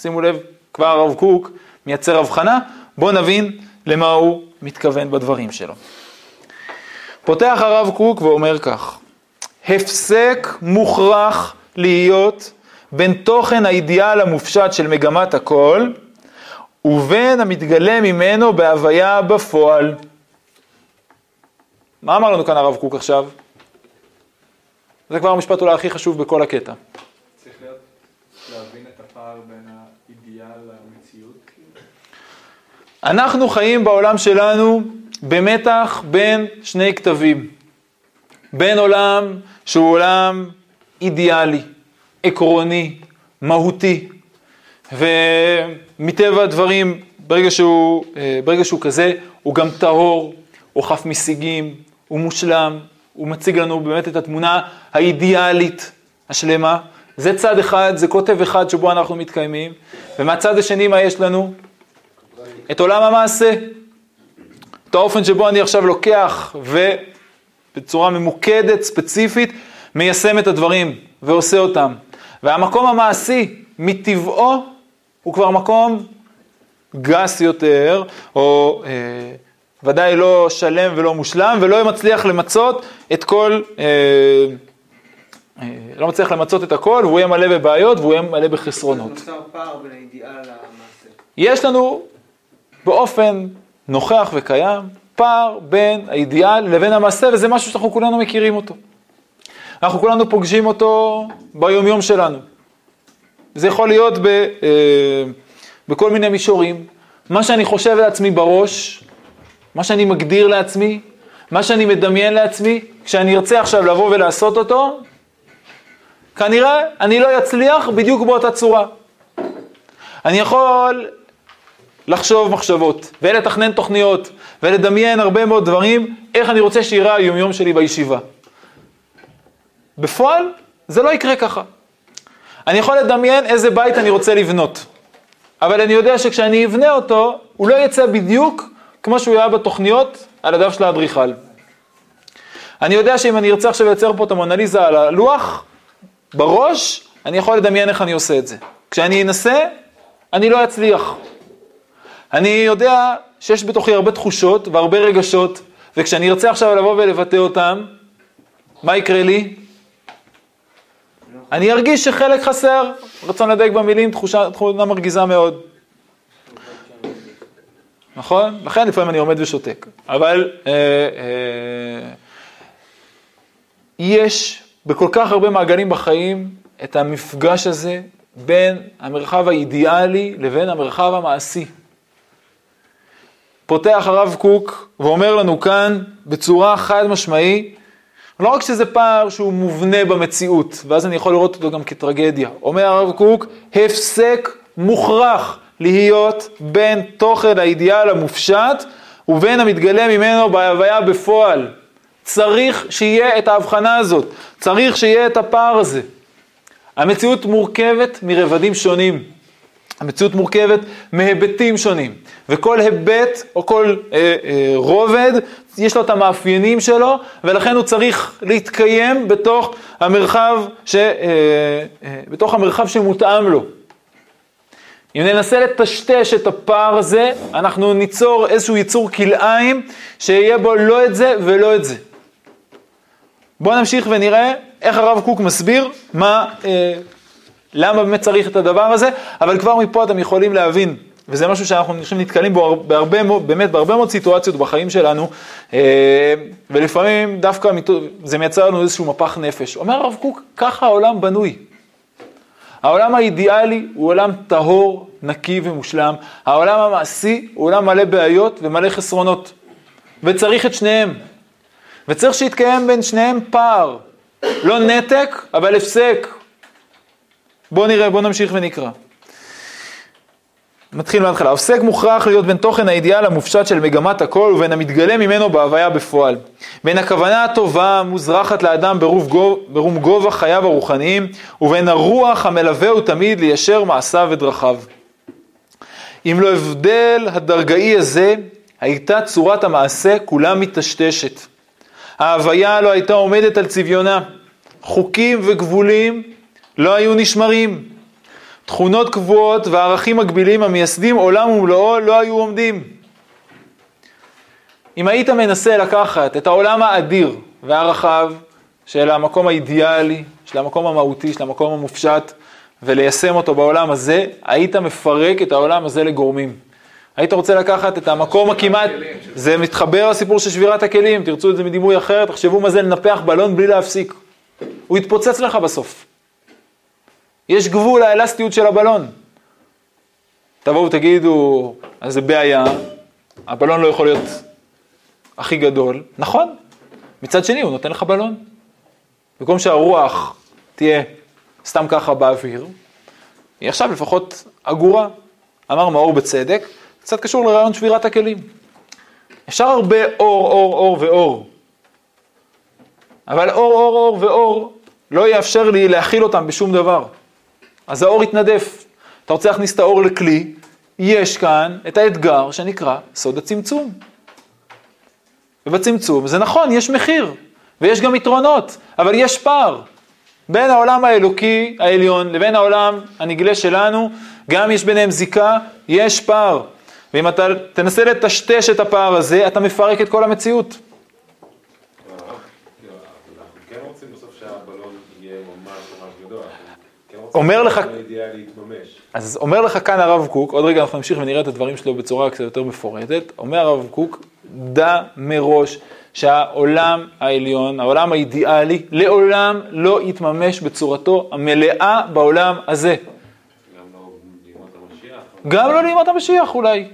שימו לב, כבר הרב קוק מייצר הבחנה, בואו נבין למה הוא מתכוון בדברים שלו. פותח הרב קוק ואומר כך, הפסק מוכרח להיות בין תוכן האידיאל המופשט של מגמת הכל, ובין המתגלה ממנו בהוויה בפועל. מה אמר לנו כאן הרב קוק עכשיו? זה כבר המשפט אולי הכי חשוב בכל הקטע. צריך להיות, להבין את הפער בין האידיאל למציאות. אנחנו חיים בעולם שלנו במתח בין שני כתבים. בין עולם שהוא עולם אידיאלי, עקרוני, מהותי, ומטבע הדברים, ברגע שהוא, אה, ברגע שהוא כזה, הוא גם טהור, הוא חף משיגים, הוא מושלם, הוא מציג לנו באמת את התמונה האידיאלית השלמה. זה צד אחד, זה קוטב אחד שבו אנחנו מתקיימים, ומהצד השני מה יש לנו? את עולם המעשה. את האופן שבו אני עכשיו לוקח ובצורה ממוקדת, ספציפית, מיישם את הדברים ועושה אותם. והמקום המעשי, מטבעו, הוא כבר מקום גס יותר, או אה, ודאי לא שלם ולא מושלם, ולא מצליח למצות את כל, אה, אה, לא מצליח למצות את הכל, והוא יהיה מלא בבעיות והוא יהיה מלא בחסרונות. נוצר פער בין האידיאל למעשה. יש לנו באופן נוכח וקיים פער בין האידיאל לבין המעשה, וזה משהו שאנחנו כולנו מכירים אותו. אנחנו כולנו פוגשים אותו ביומיום שלנו. זה יכול להיות ב, אה, בכל מיני מישורים. מה שאני חושב לעצמי בראש, מה שאני מגדיר לעצמי, מה שאני מדמיין לעצמי, כשאני ארצה עכשיו לבוא ולעשות אותו, כנראה אני לא אצליח בדיוק באותה צורה. אני יכול לחשוב מחשבות, ולתכנן תוכניות, ולדמיין הרבה מאוד דברים, איך אני רוצה שיראה היומיום שלי בישיבה. בפועל, זה לא יקרה ככה. אני יכול לדמיין איזה בית אני רוצה לבנות, אבל אני יודע שכשאני אבנה אותו, הוא לא יצא בדיוק כמו שהוא היה בתוכניות על הדף של האדריכל. אני יודע שאם אני ארצה עכשיו לייצר פה את המונליזה על הלוח, בראש, אני יכול לדמיין איך אני עושה את זה. כשאני אנסה, אני לא אצליח. אני יודע שיש בתוכי הרבה תחושות והרבה רגשות, וכשאני ארצה עכשיו לבוא ולבטא אותם, מה יקרה לי? אני ארגיש שחלק חסר, רצון לדייק במילים, תחושה, תכונה מרגיזה מאוד. נכון? לכן לפעמים אני עומד ושותק. אבל אה, אה, יש בכל כך הרבה מעגלים בחיים את המפגש הזה בין המרחב האידיאלי לבין המרחב המעשי. פותח הרב קוק ואומר לנו כאן בצורה חד משמעי, לא רק שזה פער שהוא מובנה במציאות, ואז אני יכול לראות אותו גם כטרגדיה. אומר הרב קוק, הפסק מוכרח להיות בין תוכן האידיאל המופשט ובין המתגלה ממנו בהוויה בפועל. צריך שיהיה את ההבחנה הזאת, צריך שיהיה את הפער הזה. המציאות מורכבת מרבדים שונים. המציאות מורכבת מהיבטים שונים, וכל היבט או כל אה, אה, רובד יש לו את המאפיינים שלו, ולכן הוא צריך להתקיים בתוך המרחב, ש, אה, אה, בתוך המרחב שמותאם לו. אם ננסה לטשטש את הפער הזה, אנחנו ניצור איזשהו יצור כלאיים שיהיה בו לא את זה ולא את זה. בואו נמשיך ונראה איך הרב קוק מסביר מה, אה, למה באמת צריך את הדבר הזה, אבל כבר מפה אתם יכולים להבין, וזה משהו שאנחנו נתקלים בו בהרבה, באמת בהרבה מאוד סיטואציות בחיים שלנו, אה, ולפעמים דווקא זה מייצר לנו איזשהו מפח נפש. אומר הרב קוק, ככה העולם בנוי. העולם האידיאלי הוא עולם טהור, נקי ומושלם. העולם המעשי הוא עולם מלא בעיות ומלא חסרונות. וצריך את שניהם. וצריך שיתקיים בין שניהם פער. לא נתק, אבל הפסק. בואו נראה, בואו נמשיך ונקרא. נתחיל מההתחלה. עוסק מוכרח להיות בין תוכן האידיאל המופשט של מגמת הכל ובין המתגלה ממנו בהוויה בפועל. בין הכוונה הטובה המוזרחת לאדם ברום, גוב, ברום גובה חייו הרוחניים ובין הרוח המלווהו תמיד ליישר מעשיו ודרכיו. אם לא הבדל הדרגאי הזה, הייתה צורת המעשה כולה מטשטשת. ההוויה לא הייתה עומדת על צביונה. חוקים וגבולים לא היו נשמרים. תכונות קבועות וערכים מגבילים המייסדים עולם ומלואו לא היו עומדים. אם היית מנסה לקחת את העולם האדיר והרחב של המקום האידיאלי, של המקום המהותי, של המקום המופשט, וליישם אותו בעולם הזה, היית מפרק את העולם הזה לגורמים. היית רוצה לקחת את המקום הכמעט, זה מתחבר לסיפור של שבירת הכלים, תרצו את זה מדימוי אחר, תחשבו מה זה לנפח בלון בלי להפסיק. הוא יתפוצץ לך בסוף. יש גבול לאלסטיות של הבלון. תבואו ותגידו, אז זה בעיה, הבלון לא יכול להיות הכי גדול. נכון, מצד שני הוא נותן לך בלון. במקום שהרוח תהיה סתם ככה באוויר, היא עכשיו לפחות עגורה. אמר מאור בצדק, קצת קשור לרעיון שבירת הכלים. אפשר הרבה אור, אור, אור ואור. אבל אור, אור, אור ואור לא יאפשר לי להכיל אותם בשום דבר. אז האור יתנדף. אתה רוצה להכניס את האור לכלי, יש כאן את האתגר שנקרא סוד הצמצום. ובצמצום זה נכון, יש מחיר, ויש גם יתרונות, אבל יש פער. בין העולם האלוקי העליון לבין העולם הנגלה שלנו, גם יש ביניהם זיקה, יש פער. ואם אתה תנסה לטשטש את הפער הזה, אתה מפרק את כל המציאות. אנחנו כן רוצים בסוף שהבלון יהיה ממש ממש גדול. אנחנו כן רוצים אומר לך- יתממש. אז אומר לך כאן הרב קוק, עוד רגע אנחנו נמשיך ונראה את הדברים שלו בצורה קצת יותר מפורטת, אומר הרב קוק, דע מראש שהעולם העליון, העולם האידיאלי, לעולם לא יתממש בצורתו המלאה בעולם הזה. גם לא. גם לא לימות המשיח אולי.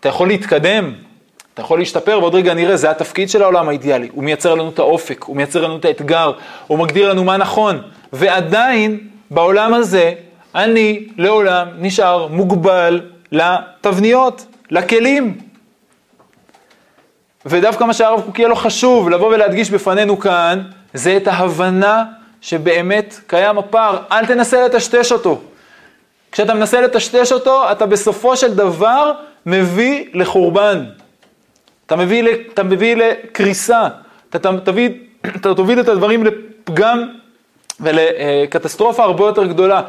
אתה יכול להתקדם, אתה יכול להשתפר, ועוד רגע נראה, זה התפקיד של העולם האידיאלי. הוא מייצר לנו את האופק, הוא מייצר לנו את האתגר, הוא מגדיר לנו מה נכון. ועדיין, בעולם הזה, אני לעולם נשאר מוגבל לתבניות, לכלים. ודווקא מה שהרב קוק יהיה לו חשוב לבוא ולהדגיש בפנינו כאן, זה את ההבנה שבאמת קיים הפער. אל תנסה לטשטש אותו. כשאתה מנסה לטשטש אותו, אתה בסופו של דבר מביא לחורבן. אתה מביא, אתה מביא לקריסה. אתה, אתה, תביא, אתה תוביל את הדברים לפגם ולקטסטרופה הרבה יותר גדולה.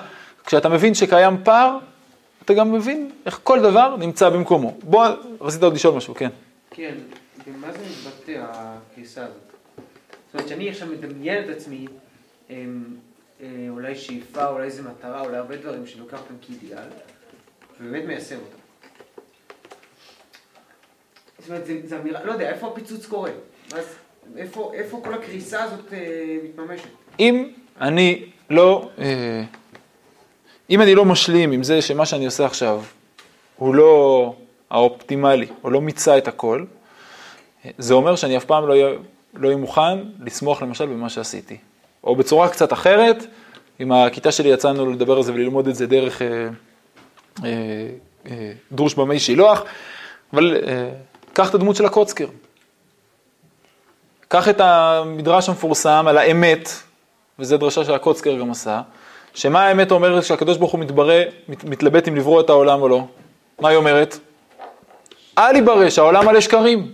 כשאתה מבין שקיים פער, אתה גם מבין איך כל דבר נמצא במקומו. בוא, רצית עוד לשאול משהו, כן. כן, במה זה מתבטא הקריסה הזאת? זאת אומרת שאני עכשיו מדמיין את עצמי, אמ, אה, אולי שאיפה, אולי איזה מטרה, אולי הרבה דברים שאני לוקח אותם כאידיאל, ובאמת מיישם אותם. זאת אומרת, זה, זה אמירה, לא יודע, איפה הפיצוץ קורה? זה- איפה, איפה כל הקריסה הזאת אה, מתממשת? אם אני לא, אה, אם אני לא משלים עם זה שמה שאני עושה עכשיו הוא לא האופטימלי, או לא מיצה את הכל, זה אומר שאני אף פעם לא אהיה לא מוכן לסמוך למשל במה שעשיתי. או בצורה קצת אחרת, עם הכיתה שלי יצאנו לדבר על זה וללמוד את זה דרך אה, אה, דרוש במי שילוח, אבל קח את הדמות של הקוצקר. קח את המדרש המפורסם על האמת, וזו דרשה שהקוצקר גם עשה, שמה האמת אומרת שהקדוש ברוך הוא מתברא, מת, מתלבט אם לברוא את העולם או לא? מה היא אומרת? אל יברא שהעולם מלא שקרים.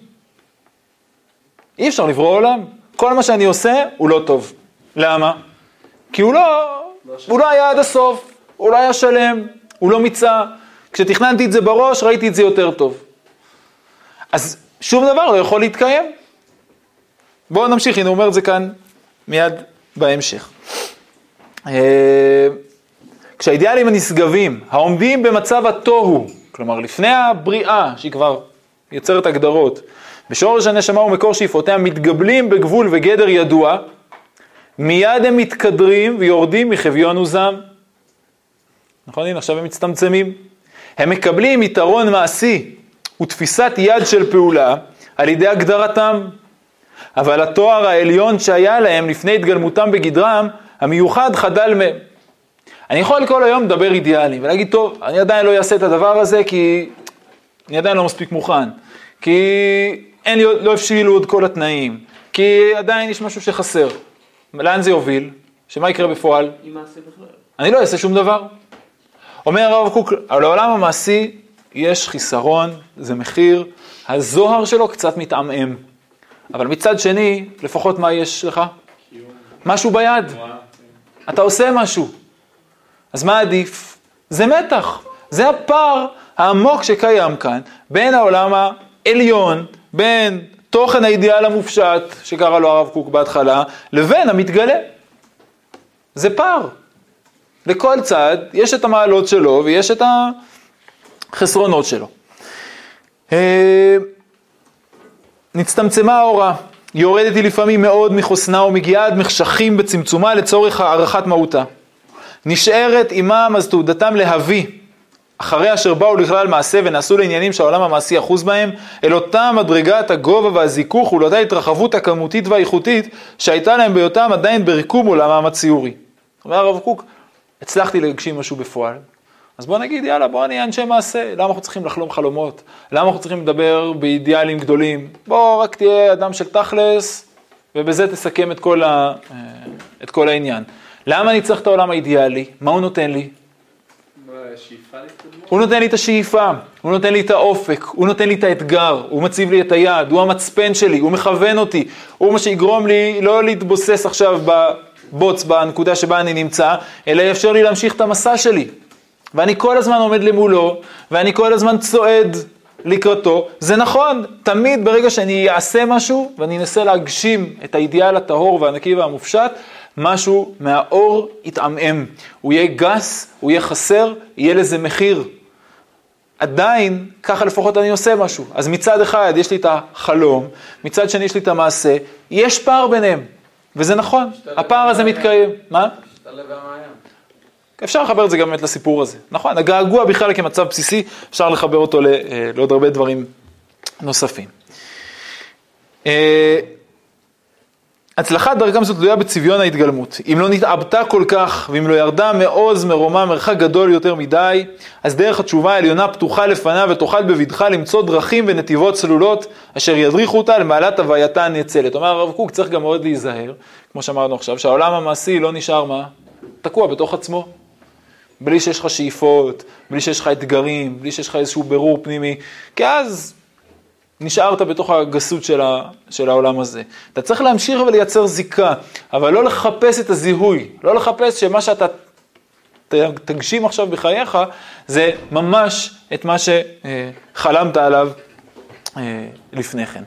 אי אפשר לברוא עולם. כל מה שאני עושה הוא לא טוב. למה? כי הוא לא, הוא לא היה עד הסוף, הוא לא היה שלם, הוא לא מיצה. כשתכננתי את זה בראש, ראיתי את זה יותר טוב. אז שום דבר לא יכול להתקיים. בואו נמשיך, הנה הוא אומר את זה כאן מיד בהמשך. אה, כשהאידיאלים הנשגבים, העומדים במצב התוהו, כלומר לפני הבריאה, שהיא כבר יוצרת הגדרות, בשורש הנשמה ומקור שאיפותיה מתגבלים בגבול וגדר ידוע, מיד הם מתקדרים ויורדים מחביון עוזם. נכון, הנה עכשיו הם מצטמצמים. הם מקבלים יתרון מעשי ותפיסת יד של פעולה על ידי הגדרתם. אבל התואר העליון שהיה להם לפני התגלמותם בגדרם, המיוחד חדל מהם. אני יכול כל היום לדבר אידיאלים ולהגיד, טוב, אני עדיין לא אעשה את הדבר הזה כי אני עדיין לא מספיק מוכן, כי אין לי, לא הבשילו עוד כל התנאים, כי עדיין יש משהו שחסר. לאן זה יוביל? שמה יקרה בפועל? אני לא אעשה שום דבר. אומר הרב קוק, על העולם המעשי יש חיסרון, זה מחיר, הזוהר שלו קצת מתעמעם. אבל מצד שני, לפחות מה יש לך? משהו ביד. אתה עושה משהו. אז מה עדיף? זה מתח. זה הפער העמוק שקיים כאן בין העולם העליון, בין תוכן האידיאל המופשט, שקרא לו הרב קוק בהתחלה, לבין המתגלה. זה פער. לכל צד יש את המעלות שלו ויש את החסרונות שלו. נצטמצמה האורה. יורדת היא לפעמים מאוד מחוסנה ומגיעה עד מחשכים בצמצומה לצורך הערכת מהותה. נשארת עמם אז תעודתם להביא, אחרי אשר באו לכלל מעשה ונעשו לעניינים שהעולם המעשי אחוז בהם, אל אותה מדרגת הגובה והזיכוך ולאותה התרחבות הכמותית והאיכותית שהייתה להם בהיותם עדיין בריקום עולמם הציורי. אומר הרב קוק, הצלחתי להגשים משהו בפועל, אז בוא נגיד, יאללה, בוא נהיה אנשי מעשה. למה אנחנו צריכים לחלום חלומות? למה אנחנו צריכים לדבר באידיאלים גדולים? בוא, רק תהיה אדם של תכלס, ובזה תסכם את כל, ה, אה, את כל העניין. למה אני צריך את העולם האידיאלי? מה הוא נותן לי? הוא נותן לי את השאיפה, הוא נותן לי את האופק, הוא נותן לי את האתגר, הוא מציב לי את היד, הוא המצפן שלי, הוא מכוון אותי, הוא מה שיגרום לי לא להתבוסס עכשיו בבוץ, בנקודה שבה אני נמצא, אלא יאפשר לי להמשיך את המסע שלי. ואני כל הזמן עומד למולו, ואני כל הזמן צועד לקראתו. זה נכון, תמיד ברגע שאני אעשה משהו, ואני אנסה להגשים את האידיאל הטהור והנקי והמופשט, משהו מהאור יתעמעם. הוא יהיה גס, הוא יהיה חסר, יהיה לזה מחיר. עדיין, ככה לפחות אני עושה משהו. אז מצד אחד יש לי את החלום, מצד שני יש לי את המעשה, יש פער ביניהם, וזה נכון, הפער הזה מתקיים. מה? תעלה והמעיין. אפשר לחבר את זה גם באמת לסיפור הזה. נכון, הגעגוע בכלל כמצב בסיסי, אפשר לחבר אותו אה, לעוד הרבה דברים נוספים. אה, הצלחת דרכם זו תלויה בצביון ההתגלמות. אם לא נתעבתה כל כך, ואם לא ירדה מעוז מרומה מרחק גדול יותר מדי, אז דרך התשובה העליונה פתוחה לפניו ותוכל בבטחה למצוא דרכים ונתיבות צלולות, אשר ידריכו אותה למעלת הווייתה הנאצלת. אומר הרב קוק, צריך גם מאוד להיזהר, כמו שאמרנו עכשיו, שהעולם המעשי לא נשאר מה? תקוע בתוך עצמו. בלי שיש לך שאיפות, בלי שיש לך אתגרים, בלי שיש לך איזשהו בירור פנימי, כי אז נשארת בתוך הגסות של, ה, של העולם הזה. אתה צריך להמשיך ולייצר זיקה, אבל לא לחפש את הזיהוי, לא לחפש שמה שאתה תגשים עכשיו בחייך, זה ממש את מה שחלמת עליו אה, לפני כן.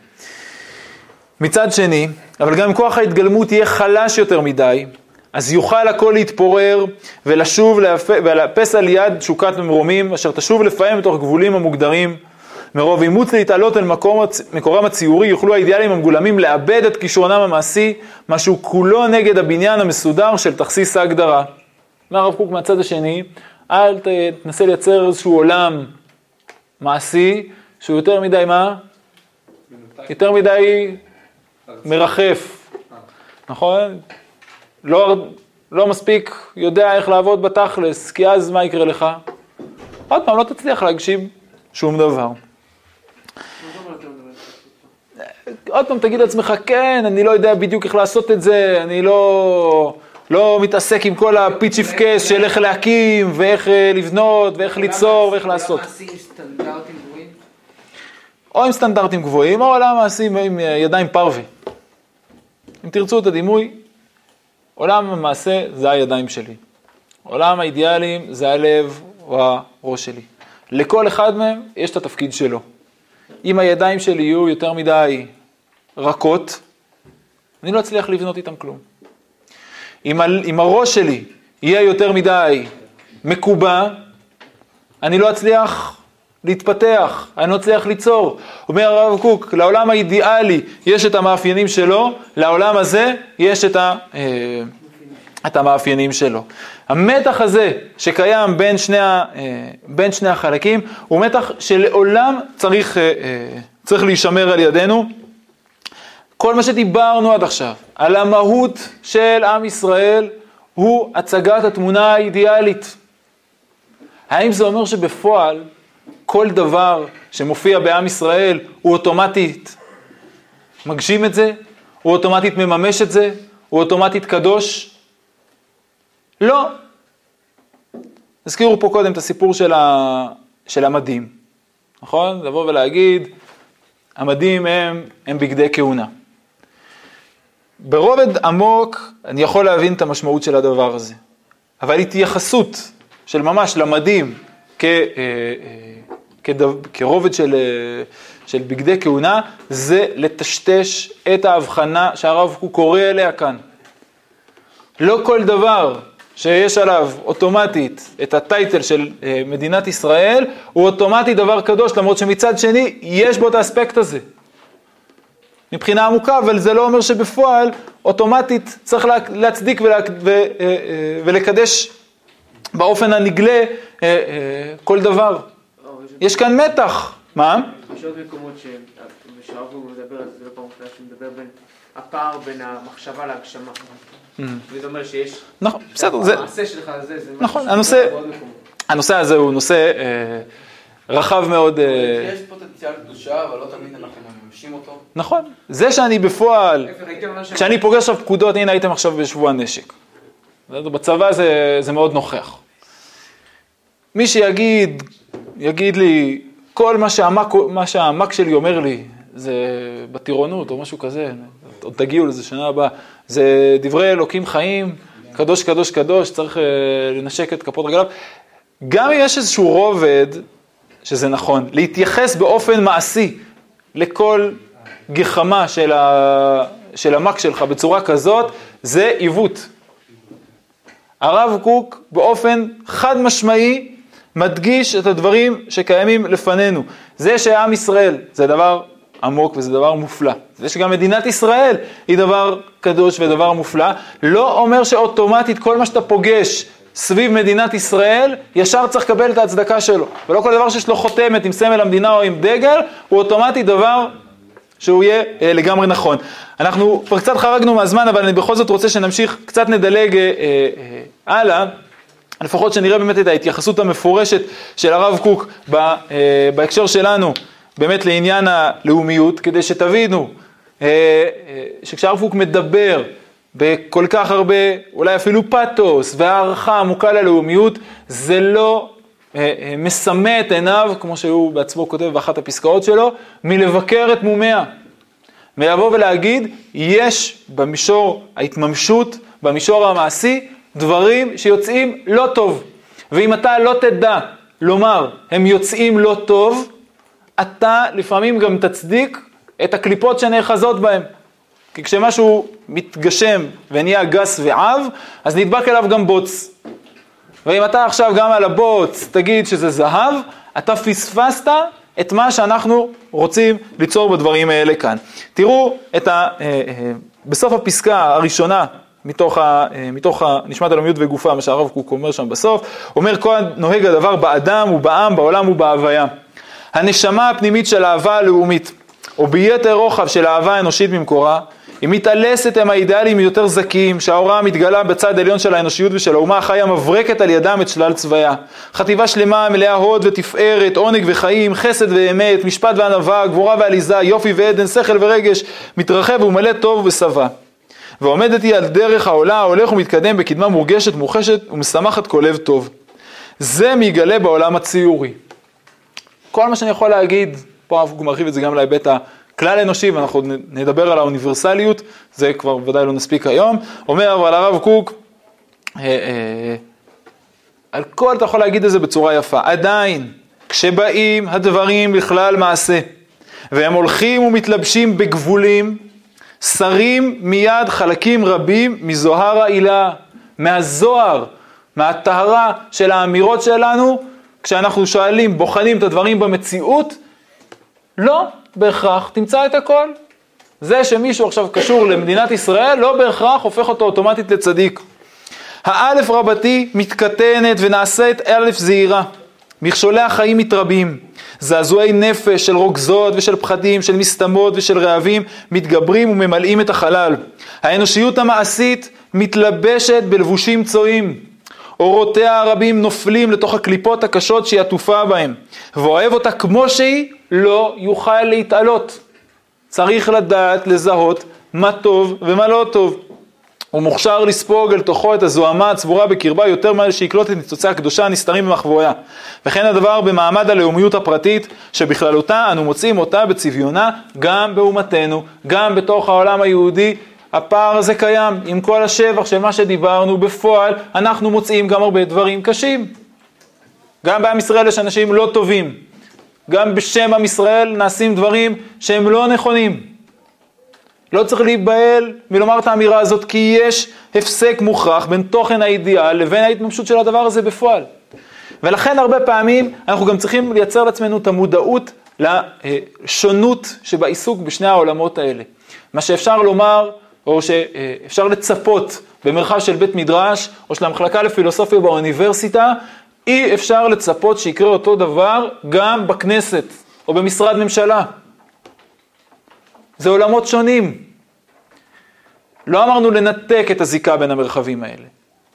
מצד שני, אבל גם אם כוח ההתגלמות יהיה חלש יותר מדי, אז יוכל הכל להתפורר ולשוב להפ... ולאפס על יד תשוקת ממרומים, אשר תשוב לפעם בתוך גבולים המוגדרים. מרוב אימוץ להתעלות אל מקום, מקורם הציורי, יוכלו האידיאלים המגולמים לאבד את כישרונם המעשי, משהו כולו נגד הבניין המסודר של תכסיס ההגדרה. אומר הרב קוק מהצד השני, אל ת- תנסה לייצר איזשהו עולם מעשי, שהוא יותר מדי מה? מנותק. יותר מדי מרחף, נכון? לא, לא מספיק יודע איך לעבוד בתכלס, כי אז מה יקרה לך? עוד פעם, לא תצליח להגשים שום דבר. עוד פעם תגיד לעצמך, כן, אני לא יודע בדיוק איך לעשות את זה, אני לא, לא מתעסק עם כל הפיצ'יפקס של איך להקים, ואיך אה, לבנות, ואיך ליצור, ואיך לעשות. או עם סטנדרטים גבוהים, או עולם מעשי עם אה, ידיים פרווה. אם תרצו את הדימוי, עולם המעשה זה הידיים שלי. עולם האידיאלים זה הלב או הראש שלי. לכל אחד מהם יש את התפקיד שלו. אם הידיים שלי יהיו יותר מדי רכות, אני לא אצליח לבנות איתם כלום. אם, ה- אם הראש שלי יהיה יותר מדי מקובע, אני לא אצליח להתפתח, אני לא אצליח ליצור. אומר הרב קוק, לעולם האידיאלי יש את המאפיינים שלו, לעולם הזה יש את, ה, אה, את המאפיינים שלו. המתח הזה שקיים בין שני, ה, אה, בין שני החלקים, הוא מתח שלעולם צריך, אה, אה, צריך להישמר על ידינו. כל מה שדיברנו עד עכשיו, על המהות של עם ישראל, הוא הצגת התמונה האידיאלית. האם זה אומר שבפועל כל דבר שמופיע בעם ישראל הוא אוטומטית מגשים את זה? הוא אוטומטית מממש את זה? הוא אוטומטית קדוש? לא. הזכירו פה קודם את הסיפור של, ה... של המדים, נכון? לבוא ולהגיד, המדים הם, הם בגדי כהונה. ברובד עמוק אני יכול להבין את המשמעות של הדבר הזה, אבל התייחסות של ממש למדים כ, אה, אה, כדו, כרובד של, אה, של בגדי כהונה, זה לטשטש את ההבחנה שהרב קוק קורא אליה כאן. לא כל דבר שיש עליו אוטומטית את הטייטל של אה, מדינת ישראל, הוא אוטומטית דבר קדוש, למרות שמצד שני יש בו את האספקט הזה. מבחינה עמוקה, אבל זה לא אומר שבפועל, אוטומטית, צריך לה, להצדיק ולה, ו, אה, ולקדש באופן הנגלה כל דבר. יש כאן מתח. מה? יש עוד מקומות שהרב הוא מדבר על זה, זה לא פעם ראשונה שהוא מדבר בין הפער בין המחשבה להגשמה. וזה אומר שיש... נכון, בסדר, זה... המעשה שלך זה, זה נכון, הנושא-. הנושא הזה הוא נושא אה, רחב מאוד. אה, יש פוטנציאל קדושה, אבל לא תמיד אנחנו מממשים אותו. נכון. זה שאני בפועל, כשאני פוגש עכשיו פקודות, הנה הייתם עכשיו בשבוע נשק. בצבא זה, זה מאוד נוכח. מי שיגיד, יגיד לי, כל מה שהמק, מה שהמק שלי אומר לי, זה בטירונות או משהו כזה, עוד תגיעו לזה שנה הבאה, זה דברי אלוקים חיים, קדוש קדוש קדוש, צריך אה, לנשק את כפות רגליו. גם אם יש איזשהו רובד, שזה נכון, להתייחס באופן מעשי לכל גחמה של, ה... של המק שלך בצורה כזאת, זה עיוות. הרב קוק באופן חד משמעי מדגיש את הדברים שקיימים לפנינו. זה שעם ישראל זה דבר עמוק וזה דבר מופלא. זה שגם מדינת ישראל היא דבר קדוש ודבר מופלא, לא אומר שאוטומטית כל מה שאתה פוגש סביב מדינת ישראל, ישר צריך לקבל את ההצדקה שלו. ולא כל דבר שיש לו חותמת עם סמל המדינה או עם דגל, הוא אוטומטית דבר שהוא יהיה אה, לגמרי נכון. אנחנו כבר קצת חרגנו מהזמן, אבל אני בכל זאת רוצה שנמשיך, קצת נדלג אה, אה, הלאה, לפחות שנראה באמת את ההתייחסות המפורשת של הרב קוק אה, בהקשר שלנו, באמת לעניין הלאומיות, כדי שתבינו אה, אה, שכשהרב קוק מדבר בכל כך הרבה, אולי אפילו פתוס והערכה עמוקה ללאומיות, זה לא מסמא את עיניו, כמו שהוא בעצמו כותב באחת הפסקאות שלו, מלבקר את מומיה. ולבוא ולהגיד, יש במישור ההתממשות, במישור המעשי, דברים שיוצאים לא טוב. ואם אתה לא תדע לומר, הם יוצאים לא טוב, אתה לפעמים גם תצדיק את הקליפות שנאחזות בהם. כי כשמשהו מתגשם ונהיה גס ועב, אז נדבק אליו גם בוץ. ואם אתה עכשיו גם על הבוץ תגיד שזה זהב, אתה פספסת את מה שאנחנו רוצים ליצור בדברים האלה כאן. תראו את ה... אה, אה, בסוף הפסקה הראשונה מתוך, ה, אה, מתוך ה, נשמת הלאומיות וגופה, מה שהרב קוק אומר שם בסוף, אומר כה נוהג הדבר באדם ובעם, בעולם ובהוויה. הנשמה הפנימית של האהבה הלאומית, או ביתר רוחב של האהבה האנושית ממקורה, היא מתעלסת עם האידיאלים יותר זכיים, שההוראה מתגלה בצד העליון של האנושיות ושל האומה החיה מברקת על ידם את שלל צביה. חטיבה שלמה מלאה הוד ותפארת, עונג וחיים, חסד ואמת, משפט וענווה, גבורה ועליזה, יופי ועדן, שכל ורגש, מתרחב ומלא טוב ושבע. ועומדת היא על דרך העולה, ההולך ומתקדם בקדמה מורגשת, מוחשת ומשמחת כל לב טוב. זה מיגלה בעולם הציורי. כל מה שאני יכול להגיד, פה הוא מרחיב את זה גם להיבט הכלל אנושי, ואנחנו נדבר על האוניברסליות, זה כבר ודאי לא נספיק היום. אומר אבל הרב קוק, אה, אה, על כל אתה יכול להגיד את זה בצורה יפה. עדיין, כשבאים הדברים לכלל מעשה, והם הולכים ומתלבשים בגבולים, שרים מיד חלקים רבים מזוהר העילה, מהזוהר, מהטהרה של האמירות שלנו, כשאנחנו שואלים, בוחנים את הדברים במציאות, לא בהכרח תמצא את הכל. זה שמישהו עכשיו קשור למדינת ישראל, לא בהכרח הופך אותו אוטומטית לצדיק. האלף רבתי מתקטנת ונעשית אלף זעירה. מכשולי החיים מתרבים. זעזועי נפש של רוגזות ושל פחדים, של מסתמות ושל רעבים, מתגברים וממלאים את החלל. האנושיות המעשית מתלבשת בלבושים צועים. אורותיה הרבים נופלים לתוך הקליפות הקשות שהיא עטופה בהם. ואוהב אותה כמו שהיא, לא יוכל להתעלות. צריך לדעת לזהות מה טוב ומה לא טוב. הוא מוכשר לספוג אל תוכו את הזוהמה הצבורה בקרבה יותר מאלה שיקלוט את ניצוצי הקדושה הנסתרים במחבואיה. וכן הדבר במעמד הלאומיות הפרטית, שבכללותה אנו מוצאים אותה בצביונה גם באומתנו, גם בתוך העולם היהודי. הפער הזה קיים, עם כל השבח של מה שדיברנו, בפועל אנחנו מוצאים גם הרבה דברים קשים. גם בעם ישראל יש אנשים לא טובים. גם בשם עם ישראל נעשים דברים שהם לא נכונים. לא צריך להיבהל מלומר את האמירה הזאת, כי יש הפסק מוכרח בין תוכן האידיאל לבין ההתממשות של הדבר הזה בפועל. ולכן הרבה פעמים אנחנו גם צריכים לייצר לעצמנו את המודעות לשונות שבעיסוק בשני העולמות האלה. מה שאפשר לומר, או שאפשר לצפות במרחב של בית מדרש, או של המחלקה לפילוסופיה באוניברסיטה, אי אפשר לצפות שיקרה אותו דבר גם בכנסת, או במשרד ממשלה. זה עולמות שונים. לא אמרנו לנתק את הזיקה בין המרחבים האלה.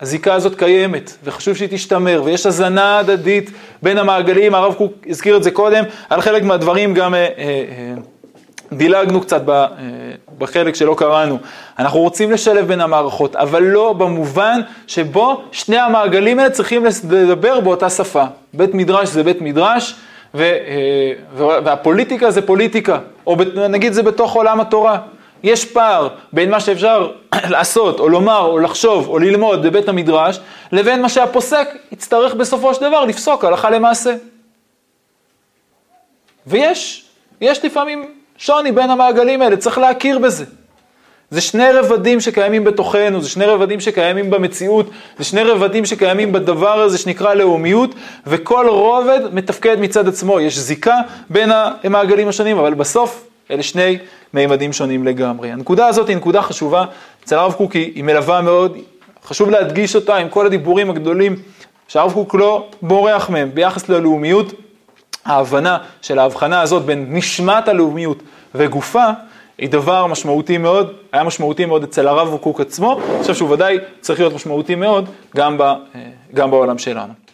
הזיקה הזאת קיימת, וחשוב שהיא תשתמר, ויש הזנה הדדית בין המעגלים, הרב קוק הזכיר את זה קודם, על חלק מהדברים גם אה, אה, אה, דילגנו קצת ב, אה, בחלק שלא קראנו. אנחנו רוצים לשלב בין המערכות, אבל לא במובן שבו שני המעגלים האלה צריכים לדבר באותה שפה. בית מדרש זה בית מדרש, והפוליטיקה זה פוליטיקה, או נגיד זה בתוך עולם התורה. יש פער בין מה שאפשר [CLEARS THROAT] לעשות, או לומר, או לחשוב, או ללמוד בבית המדרש, לבין מה שהפוסק יצטרך בסופו של דבר לפסוק הלכה למעשה. ויש, יש לפעמים שוני בין המעגלים האלה, צריך להכיר בזה. זה שני רבדים שקיימים בתוכנו, זה שני רבדים שקיימים במציאות, זה שני רבדים שקיימים בדבר הזה שנקרא לאומיות, וכל רובד מתפקד מצד עצמו. יש זיקה בין המעגלים השונים, אבל בסוף אלה שני מימדים שונים לגמרי. הנקודה הזאת היא נקודה חשובה, אצל הרב קוק היא מלווה מאוד, חשוב להדגיש אותה עם כל הדיבורים הגדולים שהרב קוק לא בורח מהם ביחס ללאומיות. ההבנה של ההבחנה הזאת בין נשמת הלאומיות וגופה היא דבר משמעותי מאוד, היה משמעותי מאוד אצל הרב קוק עצמו, אני חושב שהוא ודאי צריך להיות משמעותי מאוד גם, ב, גם בעולם שלנו.